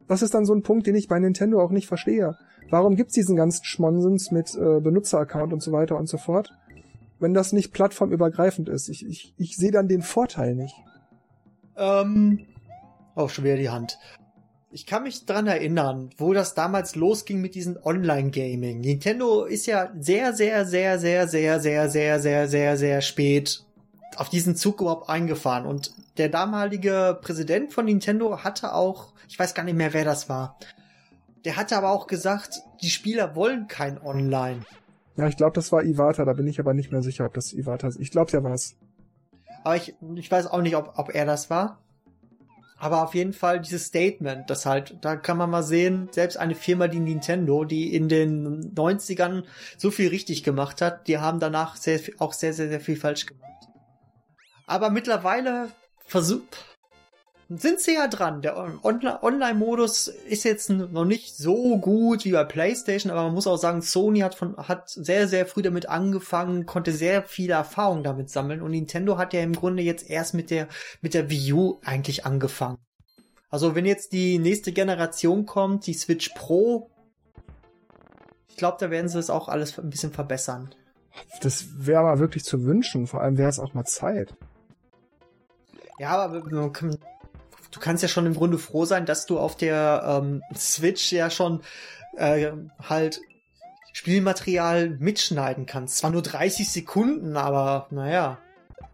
Das ist dann so ein Punkt, den ich bei Nintendo auch nicht verstehe. Warum gibt's diesen ganzen Schmonsens mit äh, Benutzer-Account und so weiter und so fort? Wenn das nicht plattformübergreifend ist. Ich, ich, ich sehe dann den Vorteil nicht. Ähm, auch schwer die Hand. Ich kann mich dran erinnern, wo das damals losging mit diesem Online-Gaming. Nintendo ist ja sehr, sehr, sehr, sehr, sehr, sehr, sehr, sehr, sehr, sehr spät auf diesen Zug überhaupt eingefahren. Und der damalige Präsident von Nintendo hatte auch, ich weiß gar nicht mehr, wer das war. Der hatte aber auch gesagt, die Spieler wollen kein Online. Ja, ich glaube, das war Iwata, da bin ich aber nicht mehr sicher, ob das Iwata ist. Ich glaube, der war's. Aber ich, ich weiß auch nicht, ob, ob er das war. Aber auf jeden Fall dieses Statement, das halt, da kann man mal sehen, selbst eine Firma, die Nintendo, die in den 90ern so viel richtig gemacht hat, die haben danach sehr, auch sehr, sehr, sehr viel falsch gemacht. Aber mittlerweile versucht, sind sie ja dran. Der Online-Modus ist jetzt noch nicht so gut wie bei PlayStation, aber man muss auch sagen, Sony hat von, hat sehr, sehr früh damit angefangen, konnte sehr viele Erfahrungen damit sammeln und Nintendo hat ja im Grunde jetzt erst mit der, mit der Wii U eigentlich angefangen. Also wenn jetzt die nächste Generation kommt, die Switch Pro, ich glaube, da werden sie es auch alles ein bisschen verbessern. Das wäre mal wirklich zu wünschen, vor allem wäre es auch mal Zeit. Ja, aber man kann, du kannst ja schon im Grunde froh sein, dass du auf der ähm, Switch ja schon äh, halt Spielmaterial mitschneiden kannst. Zwar nur 30 Sekunden, aber naja.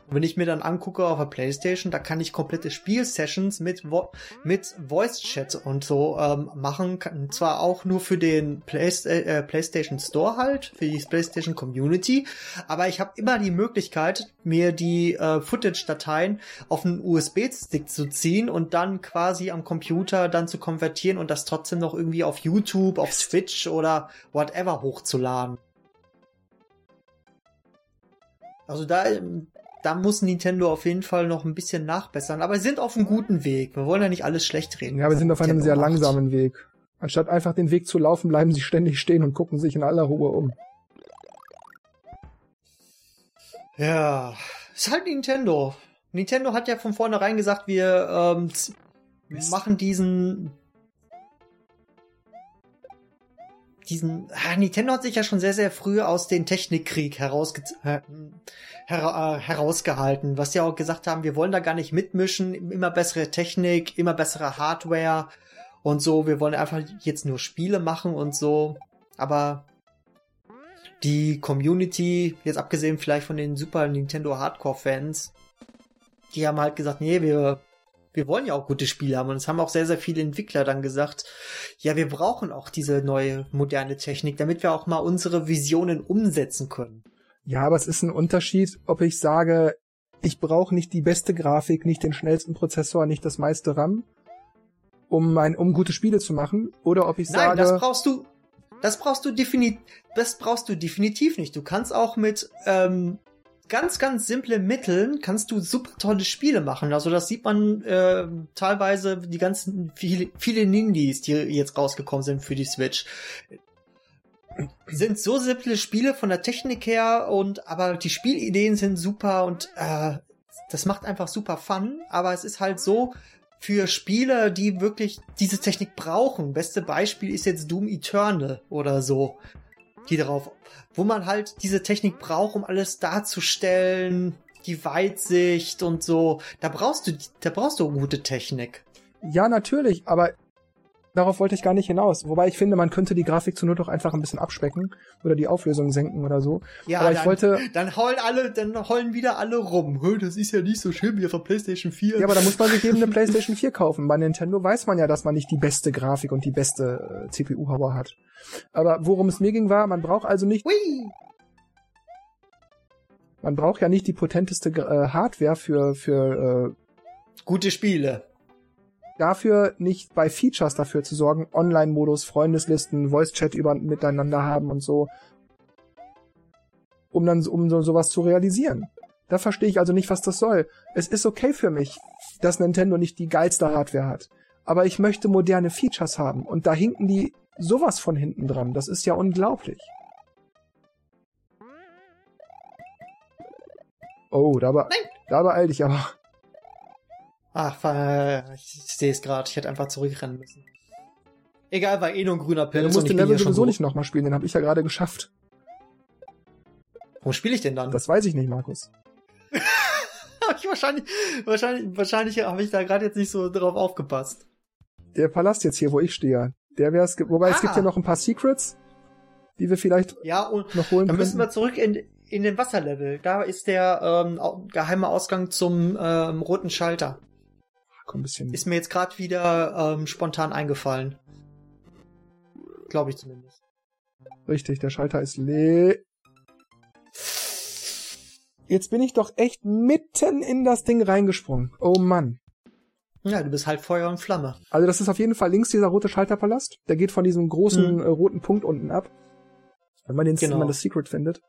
Wenn ich mir dann angucke auf der Playstation, da kann ich komplette Spielsessions mit, Vo mit Voice Chat und so ähm, machen. Kann, zwar auch nur für den Play äh, PlayStation Store halt, für die PlayStation Community, aber ich habe immer die Möglichkeit, mir die äh, Footage-Dateien auf einen USB-Stick zu ziehen und dann quasi am Computer dann zu konvertieren und das trotzdem noch irgendwie auf YouTube, auf Twitch oder whatever hochzuladen. Also da da muss Nintendo auf jeden Fall noch ein bisschen nachbessern. Aber sie sind auf einem guten Weg. Wir wollen ja nicht alles schlecht reden. Ja, wir sind auf einem sehr macht. langsamen Weg. Anstatt einfach den Weg zu laufen, bleiben sie ständig stehen und gucken sich in aller Ruhe um. Ja, ist halt Nintendo. Nintendo hat ja von vornherein gesagt, wir ähm, machen diesen diesen, ah, Nintendo hat sich ja schon sehr, sehr früh aus dem Technikkrieg herausge her äh, herausgehalten, was ja auch gesagt haben, wir wollen da gar nicht mitmischen, immer bessere Technik, immer bessere Hardware und so, wir wollen einfach jetzt nur Spiele machen und so, aber die Community, jetzt abgesehen vielleicht von den Super Nintendo Hardcore-Fans, die haben halt gesagt, nee, wir, wir wollen ja auch gute Spiele haben. Und es haben auch sehr, sehr viele Entwickler dann gesagt, ja, wir brauchen auch diese neue moderne Technik, damit wir auch mal unsere Visionen umsetzen können. Ja, aber es ist ein Unterschied, ob ich sage, ich brauche nicht die beste Grafik, nicht den schnellsten Prozessor, nicht das meiste RAM, um mein, um gute Spiele zu machen, oder ob ich Nein, sage. das brauchst du, das brauchst du definitiv, das brauchst du definitiv nicht. Du kannst auch mit ähm, ganz, ganz simple Mitteln kannst du super tolle Spiele machen. Also das sieht man äh, teilweise die ganzen viele, viele Indies, die jetzt rausgekommen sind für die Switch sind so simple Spiele von der Technik her und aber die Spielideen sind super und äh, das macht einfach super Fun, aber es ist halt so für Spieler, die wirklich diese Technik brauchen. Beste Beispiel ist jetzt Doom Eternal oder so. Die darauf, wo man halt diese Technik braucht, um alles darzustellen, die Weitsicht und so. Da brauchst du, da brauchst du gute Technik. Ja, natürlich, aber darauf wollte ich gar nicht hinaus. Wobei ich finde, man könnte die Grafik zu nur doch einfach ein bisschen abspecken oder die Auflösung senken oder so. Ja, Aber dann, ich wollte. Dann heulen alle, dann heulen wieder alle rum. Das ist ja nicht so schlimm wie auf der PlayStation 4. Ja, aber da muss man sich eben eine PlayStation 4 kaufen. Bei Nintendo weiß man ja, dass man nicht die beste Grafik und die beste äh, CPU-Power hat. Aber worum es mir ging, war, man braucht also nicht. Hui. Man braucht ja nicht die potenteste äh, Hardware für für äh, gute Spiele dafür nicht bei Features dafür zu sorgen, Online-Modus, Freundeslisten, Voice-Chat über miteinander haben und so, um dann um so sowas zu realisieren. Da verstehe ich also nicht, was das soll. Es ist okay für mich, dass Nintendo nicht die geilste Hardware hat, aber ich möchte moderne Features haben und da hinken die sowas von hinten dran. Das ist ja unglaublich. Oh, da war, da beeil dich aber. Ach, ich sehe es gerade. Ich hätte einfach zurückrennen müssen. Egal, war eh nur ein grüner Pilz. Ja, du musst den Level sowieso nicht nochmal spielen, den habe ich ja gerade geschafft. Wo spiele ich denn dann? Das weiß ich nicht, Markus. ich wahrscheinlich, wahrscheinlich, wahrscheinlich habe ich da gerade jetzt nicht so drauf aufgepasst. Der Palast jetzt hier, wo ich stehe, der wär's, wobei ah. es gibt ja noch ein paar Secrets, die wir vielleicht ja, und noch holen Dann müssen wir zurück in, in den Wasserlevel. Da ist der ähm, geheime Ausgang zum ähm, roten Schalter. Komm, bisschen. Ist mir jetzt gerade wieder ähm, spontan eingefallen. Glaube ich zumindest. Richtig, der Schalter ist le. Jetzt bin ich doch echt mitten in das Ding reingesprungen. Oh Mann. Ja, du bist halt Feuer und Flamme. Also das ist auf jeden Fall links dieser rote Schalterpalast. Der geht von diesem großen mhm. äh, roten Punkt unten ab. Wenn man den, genau. man das Secret findet.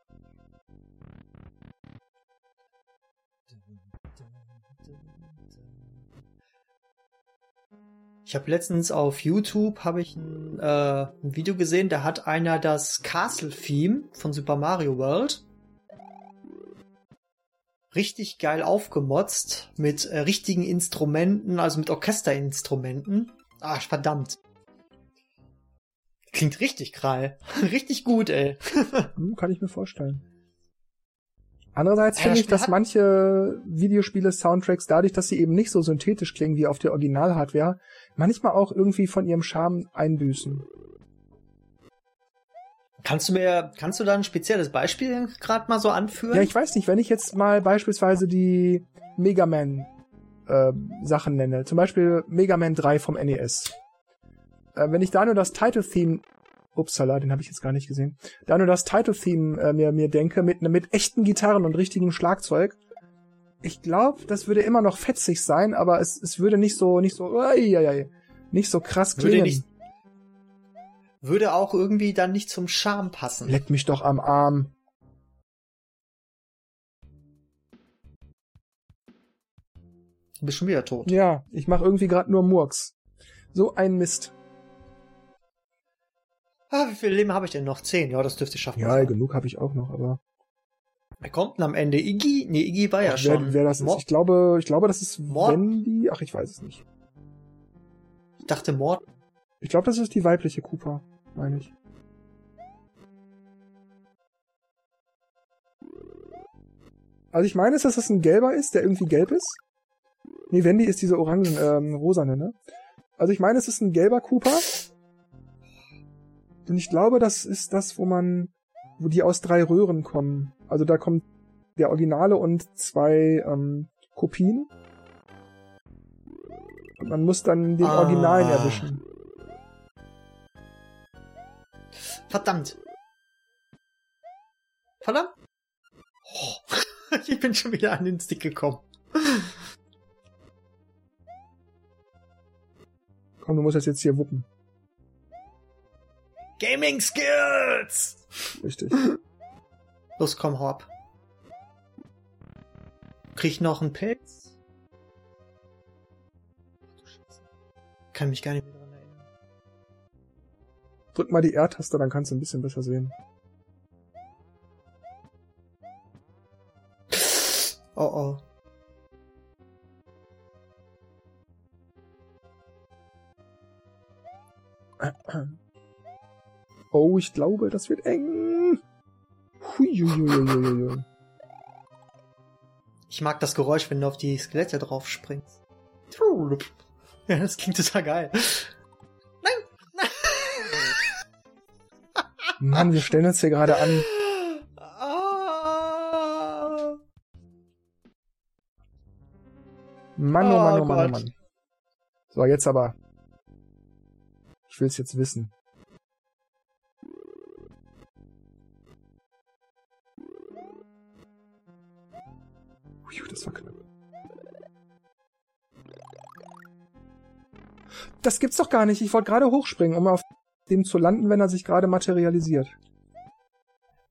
Ich habe letztens auf YouTube habe ich ein, äh, ein, Video gesehen, da hat einer das Castle Theme von Super Mario World richtig geil aufgemotzt mit äh, richtigen Instrumenten, also mit Orchesterinstrumenten. Ah, verdammt. Klingt richtig geil. richtig gut, ey. hm, kann ich mir vorstellen. Andererseits finde ich, dass manche Videospiele-Soundtracks dadurch, dass sie eben nicht so synthetisch klingen wie auf der Original-Hardware, manchmal auch irgendwie von ihrem Charme einbüßen. Kannst du mir, kannst du da ein spezielles Beispiel gerade mal so anführen? Ja, ich weiß nicht, wenn ich jetzt mal beispielsweise die Mega Man äh, Sachen nenne, zum Beispiel Mega Man 3 vom NES. Äh, wenn ich da nur das Title-Theme Upsala, den habe ich jetzt gar nicht gesehen. Da nur das Title-Theme äh, mir, mir denke, mit, mit echten Gitarren und richtigem Schlagzeug. Ich glaube, das würde immer noch fetzig sein, aber es, es würde nicht so, nicht so, ui, ui, ui, nicht so krass klingen. Würde, nicht, würde auch irgendwie dann nicht zum Charme passen. Leck mich doch am Arm. Du bist schon wieder tot. Ja, ich mache irgendwie gerade nur Murks. So ein Mist. Ah, wie viele Leben habe ich denn noch? Zehn. Ja, das dürfte ich schaffen. Ja, genug habe ich auch noch, aber. Wer kommt denn am Ende? Iggy? Nee, Iggy war ja ach, schon. Wer, wer das Mord? ist? Ich glaube, ich glaube, das ist Mord? Wendy. Ach, ich weiß es nicht. Ich dachte Mord. Ich glaube, das ist die weibliche Cooper, meine ich. Also ich meine, dass das ein gelber ist, der irgendwie gelb ist. Nee, Wendy ist diese orangen, ähm, rosane, ne? Also ich meine, es ist ein gelber Cooper, und ich glaube, das ist das, wo man wo die aus drei Röhren kommen. Also da kommt der Originale und zwei ähm, Kopien. Und man muss dann den Ah. Originalen erwischen. Verdammt. Verdammt. Oh, ich bin schon wieder an den Stick gekommen. Komm, du musst das jetzt hier wuppen. Gaming Skills! Richtig. Los, komm, hau ab. Krieg ich noch einen Pilz? Ach du Scheiße. Kann mich gar nicht mehr daran erinnern. Drück mal die R-Taste, dann kannst du ein bisschen besser sehen. Oh oh. Oh, ich glaube, das wird eng. Huiuiuiuiui. Ich mag das Geräusch, wenn du auf die Skelette drauf springst. Ja, das klingt total geil. Mann, wir stellen uns hier gerade an. Ah. Mann, oh Mann, oh Mann, oh Gott. Mann. So, jetzt aber. Ich will's jetzt wissen. Das war knapp. Das gibt's doch gar nicht. Ich wollte gerade hochspringen, um auf dem zu landen, wenn er sich gerade materialisiert.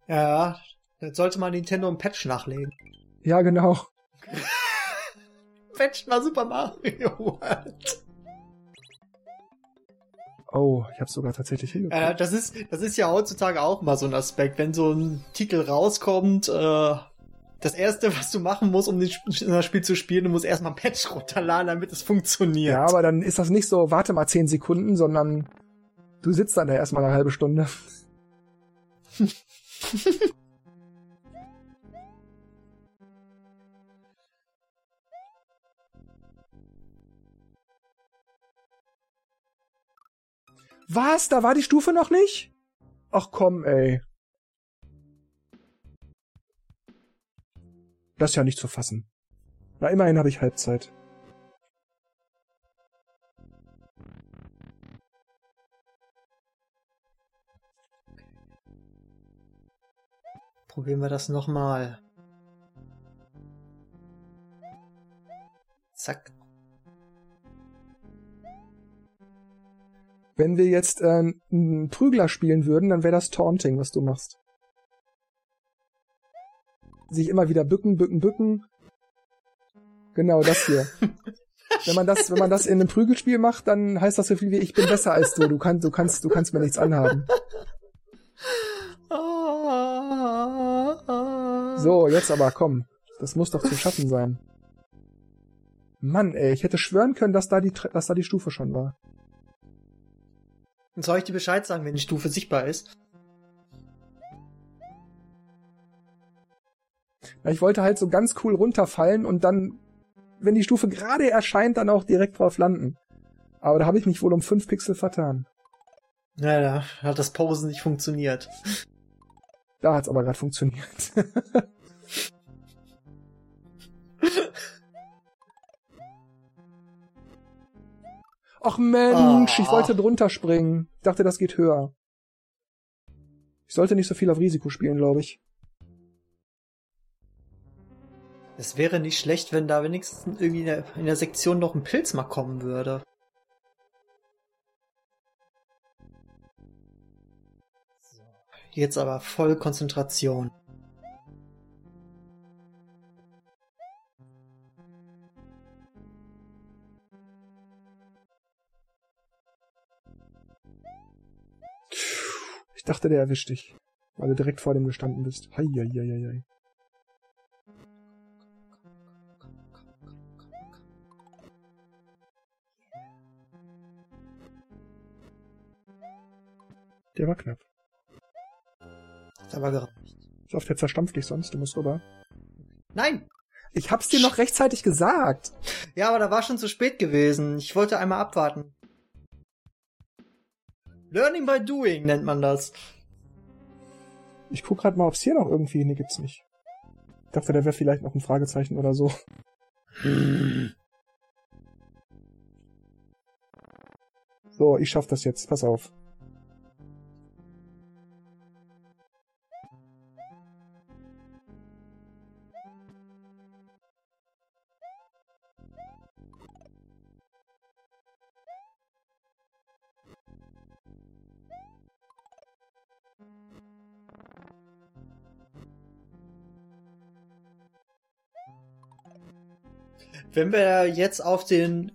Ja, dann sollte man Nintendo im Patch nachlegen. Ja, genau. Patch mal Super Mario World. Oh, ich habe sogar tatsächlich hingekriegt. Äh, das ist, das ist ja heutzutage auch mal so ein Aspekt, wenn so ein Titel rauskommt, äh, das erste, was du machen musst, um das Spiel zu spielen, du musst erstmal ein Patch runterladen, damit es funktioniert. Ja, aber dann ist das nicht so, warte mal zehn Sekunden, sondern du sitzt dann da erstmal eine halbe Stunde. Was? Da war die Stufe noch nicht? Ach komm, ey. Das ist ja nicht zu fassen. Na, immerhin habe ich Halbzeit. Probieren wir das nochmal. Zack. Wenn wir jetzt äh, einen Prügler spielen würden, dann wäre das Taunting, was du machst. Sich immer wieder bücken, bücken, bücken. Genau, das hier. wenn man das, wenn man das in einem Prügelspiel macht, dann heißt das so viel wie ich bin besser als du. Du kannst, du kannst, du kannst mir nichts anhaben. So, jetzt aber komm. Das muss doch zu schaffen sein. Mann, ey, ich hätte schwören können, dass da die, dass da die Stufe schon war. Soll ich dir Bescheid sagen, wenn die Stufe sichtbar ist? Ja, ich wollte halt so ganz cool runterfallen und dann, wenn die Stufe gerade erscheint, dann auch direkt drauf landen. Aber da habe ich mich wohl um fünf Pixel vertan. Ja, da hat das Posen nicht funktioniert. Da hat's aber gerade funktioniert. Ach Mensch, ich Ah. wollte drunter springen. Ich dachte, das geht höher. Ich sollte nicht so viel auf Risiko spielen, glaube ich. Es wäre nicht schlecht, wenn da wenigstens irgendwie in der, in der Sektion noch ein Pilz mal kommen würde. So. Jetzt aber voll Konzentration. Ich dachte, der erwischt dich, weil du direkt vor dem gestanden bist. Heieieiei. Der war knapp. Ist aber gereicht. Ich hoffe, der zerstampft dich sonst, du musst rüber. Nein! Ich hab's dir noch rechtzeitig gesagt. Ja, aber da war schon zu spät gewesen. Ich wollte einmal abwarten. Learning by doing nennt man das. Ich guck gerade mal, ob's hier noch irgendwie... Nee, gibt's nicht. Ich dachte, da wäre vielleicht noch ein Fragezeichen oder so. So, ich schaff das jetzt. Pass auf. Wenn wir jetzt auf den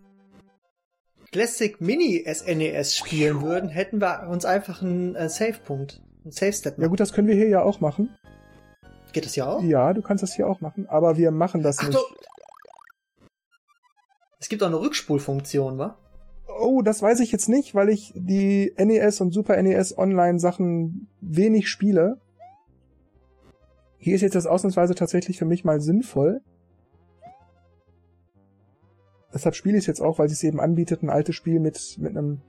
Classic Mini SNES spielen würden, hätten wir uns einfach einen äh, Save-Punkt, einen Save-Step. Ja gut, das können wir hier ja auch machen. Geht das ja auch? Ja, du kannst das hier auch machen, aber wir machen das Ach nicht. Es gibt auch eine Rückspulfunktion, wa? Oh, das weiß ich jetzt nicht, weil ich die NES und Super NES Online Sachen wenig spiele. Hier ist jetzt das ausnahmsweise tatsächlich für mich mal sinnvoll. Deshalb spiele ich es jetzt auch, weil sie es eben anbietet, ein altes Spiel mit, mit einem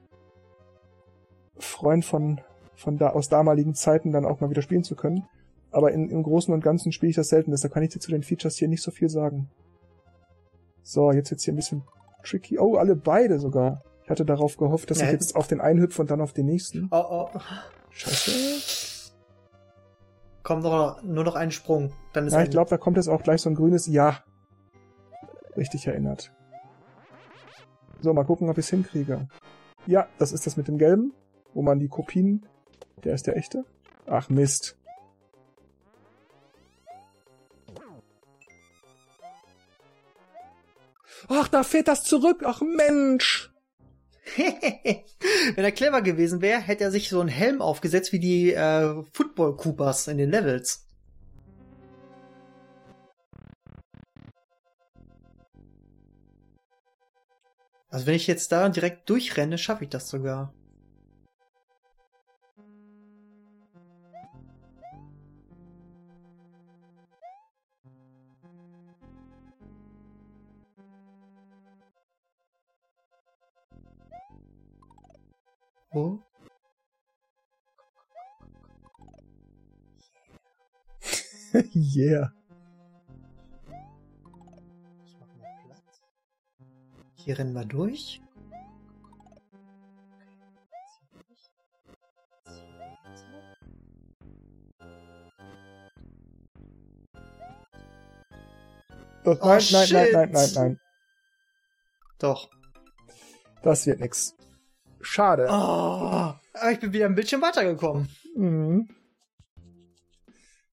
Freund von, von da, aus damaligen Zeiten dann auch mal wieder spielen zu können. Aber in, im Großen und Ganzen spiele ich das selten, deshalb kann ich dir zu den Features hier nicht so viel sagen. So, jetzt jetzt hier ein bisschen tricky. Oh, alle beide sogar. Ich hatte darauf gehofft, dass Ja, ich jetzt auf den einen hüpfe und dann auf den nächsten. Oh, oh. Scheiße. Kommt noch, nur noch ein Sprung. Dann ist Ja, ich glaube, da kommt jetzt auch gleich so ein grünes Ja. Richtig erinnert. So, mal gucken, ob ich es hinkriege. Ja, das ist das mit dem Gelben, wo man die Kopien. Der ist der echte. Ach Mist. Ach, da fehlt das zurück. Ach Mensch. Wenn er clever gewesen wäre, hätte er sich so einen Helm aufgesetzt wie die äh, Football Coopers in den Levels. Also wenn ich jetzt da direkt durchrenne, schaffe ich das sogar. Oh. yeah. Hier rennen wir durch. Oh, nein, nein, nein, shit. nein, nein, nein. Doch. Das wird nix. Schade. Oh, aber ich bin wieder im Bildschirm weitergekommen. Mhm.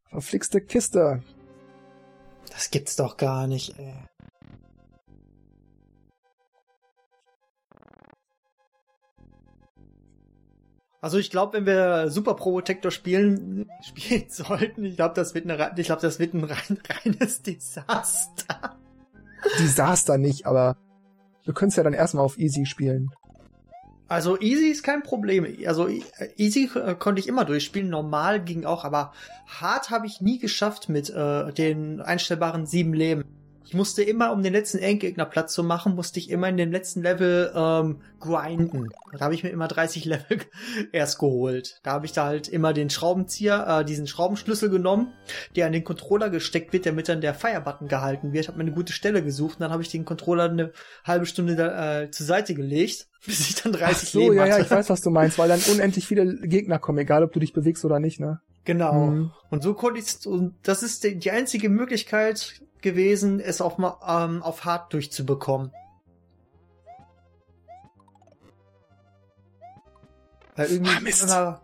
Verflixte Kiste. Das gibt's doch gar nicht, ey. Also ich glaube, wenn wir Super Protector spielen, spielen sollten, ich glaube, das wird eine, ich glaube, das wird ein rein, reines Desaster. Desaster nicht, aber wir können es ja dann erstmal auf Easy spielen. Also easy ist kein Problem. Also e- easy äh, konnte ich immer durchspielen, normal ging auch, aber hart habe ich nie geschafft mit äh, den einstellbaren sieben Leben. Ich musste immer, um den letzten Endgegner Platz zu machen, musste ich immer in den letzten Level ähm, grinden. Da habe ich mir immer 30 Level erst geholt. Da habe ich da halt immer den Schraubenzieher, äh, diesen Schraubenschlüssel genommen, der an den Controller gesteckt wird, damit dann der Fire-Button gehalten wird. Habe mir eine gute Stelle gesucht und dann habe ich den Controller eine halbe Stunde da, äh, zur Seite gelegt, bis ich dann 30 Ach so, Leben ja, hatte. ja, ich weiß, was du meinst, weil dann unendlich viele Gegner kommen, egal ob du dich bewegst oder nicht, ne? Genau. Mhm. Und so konnte ich und das ist die, einzige Möglichkeit gewesen, es auf, ähm, auf hart durchzubekommen. Weil irgendwie Ah, immer,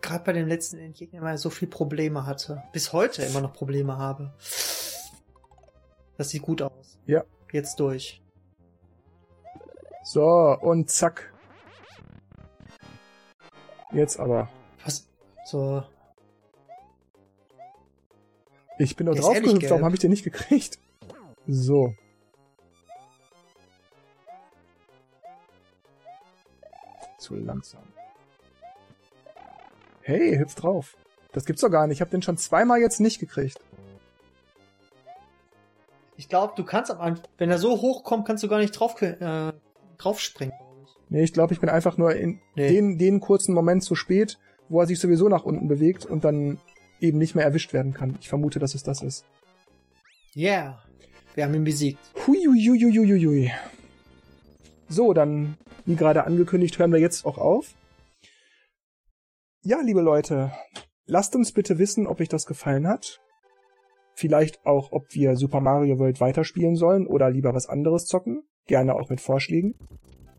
gerade bei den letzten Endgegnern immer so viel Probleme hatte. Bis heute immer noch Probleme habe. Das sieht gut aus. Ja. Jetzt durch. So, und zack. Jetzt aber. So. Ich bin ehrlich draufgehüpft, warum habe ich den nicht gekriegt? So. Zu langsam. Hey, hüpf drauf. Das gibt's doch gar nicht. Ich habe den schon zweimal jetzt nicht gekriegt. Ich glaube, du kannst am Anfang, wenn er so hoch kommt, kannst du gar nicht drauf, äh, draufspringen. glaub ich. Nee, ich glaube, ich bin einfach nur in Nee. den, den kurzen Moment zu spät, wo er sich sowieso nach unten bewegt und dann eben nicht mehr erwischt werden kann. Ich vermute, dass es das ist. Yeah, wir haben ihn besiegt. Huiuiuiuiui. So, dann, wie gerade angekündigt, hören wir jetzt auch auf. Ja, liebe Leute, lasst uns bitte wissen, ob euch das gefallen hat. Vielleicht auch, ob wir Super Mario World weiterspielen sollen oder lieber was anderes zocken. Gerne auch mit Vorschlägen.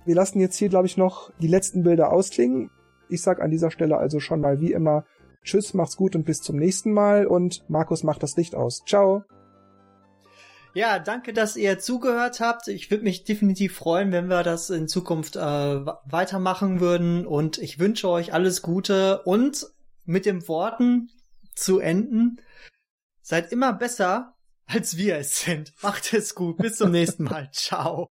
Wir lassen jetzt hier, glaube ich, noch die letzten Bilder ausklingen. Ich sag an dieser Stelle also schon mal wie immer Tschüss, macht's gut und bis zum nächsten Mal und Markus macht das Licht aus. Ciao. Ja, danke, dass ihr zugehört habt. Ich würde mich definitiv freuen, wenn wir das in Zukunft äh, weitermachen würden. Und ich wünsche euch alles Gute und mit den Worten zu enden. Seid immer besser, als wir es sind. Macht es gut. Bis zum nächsten Mal. Ciao.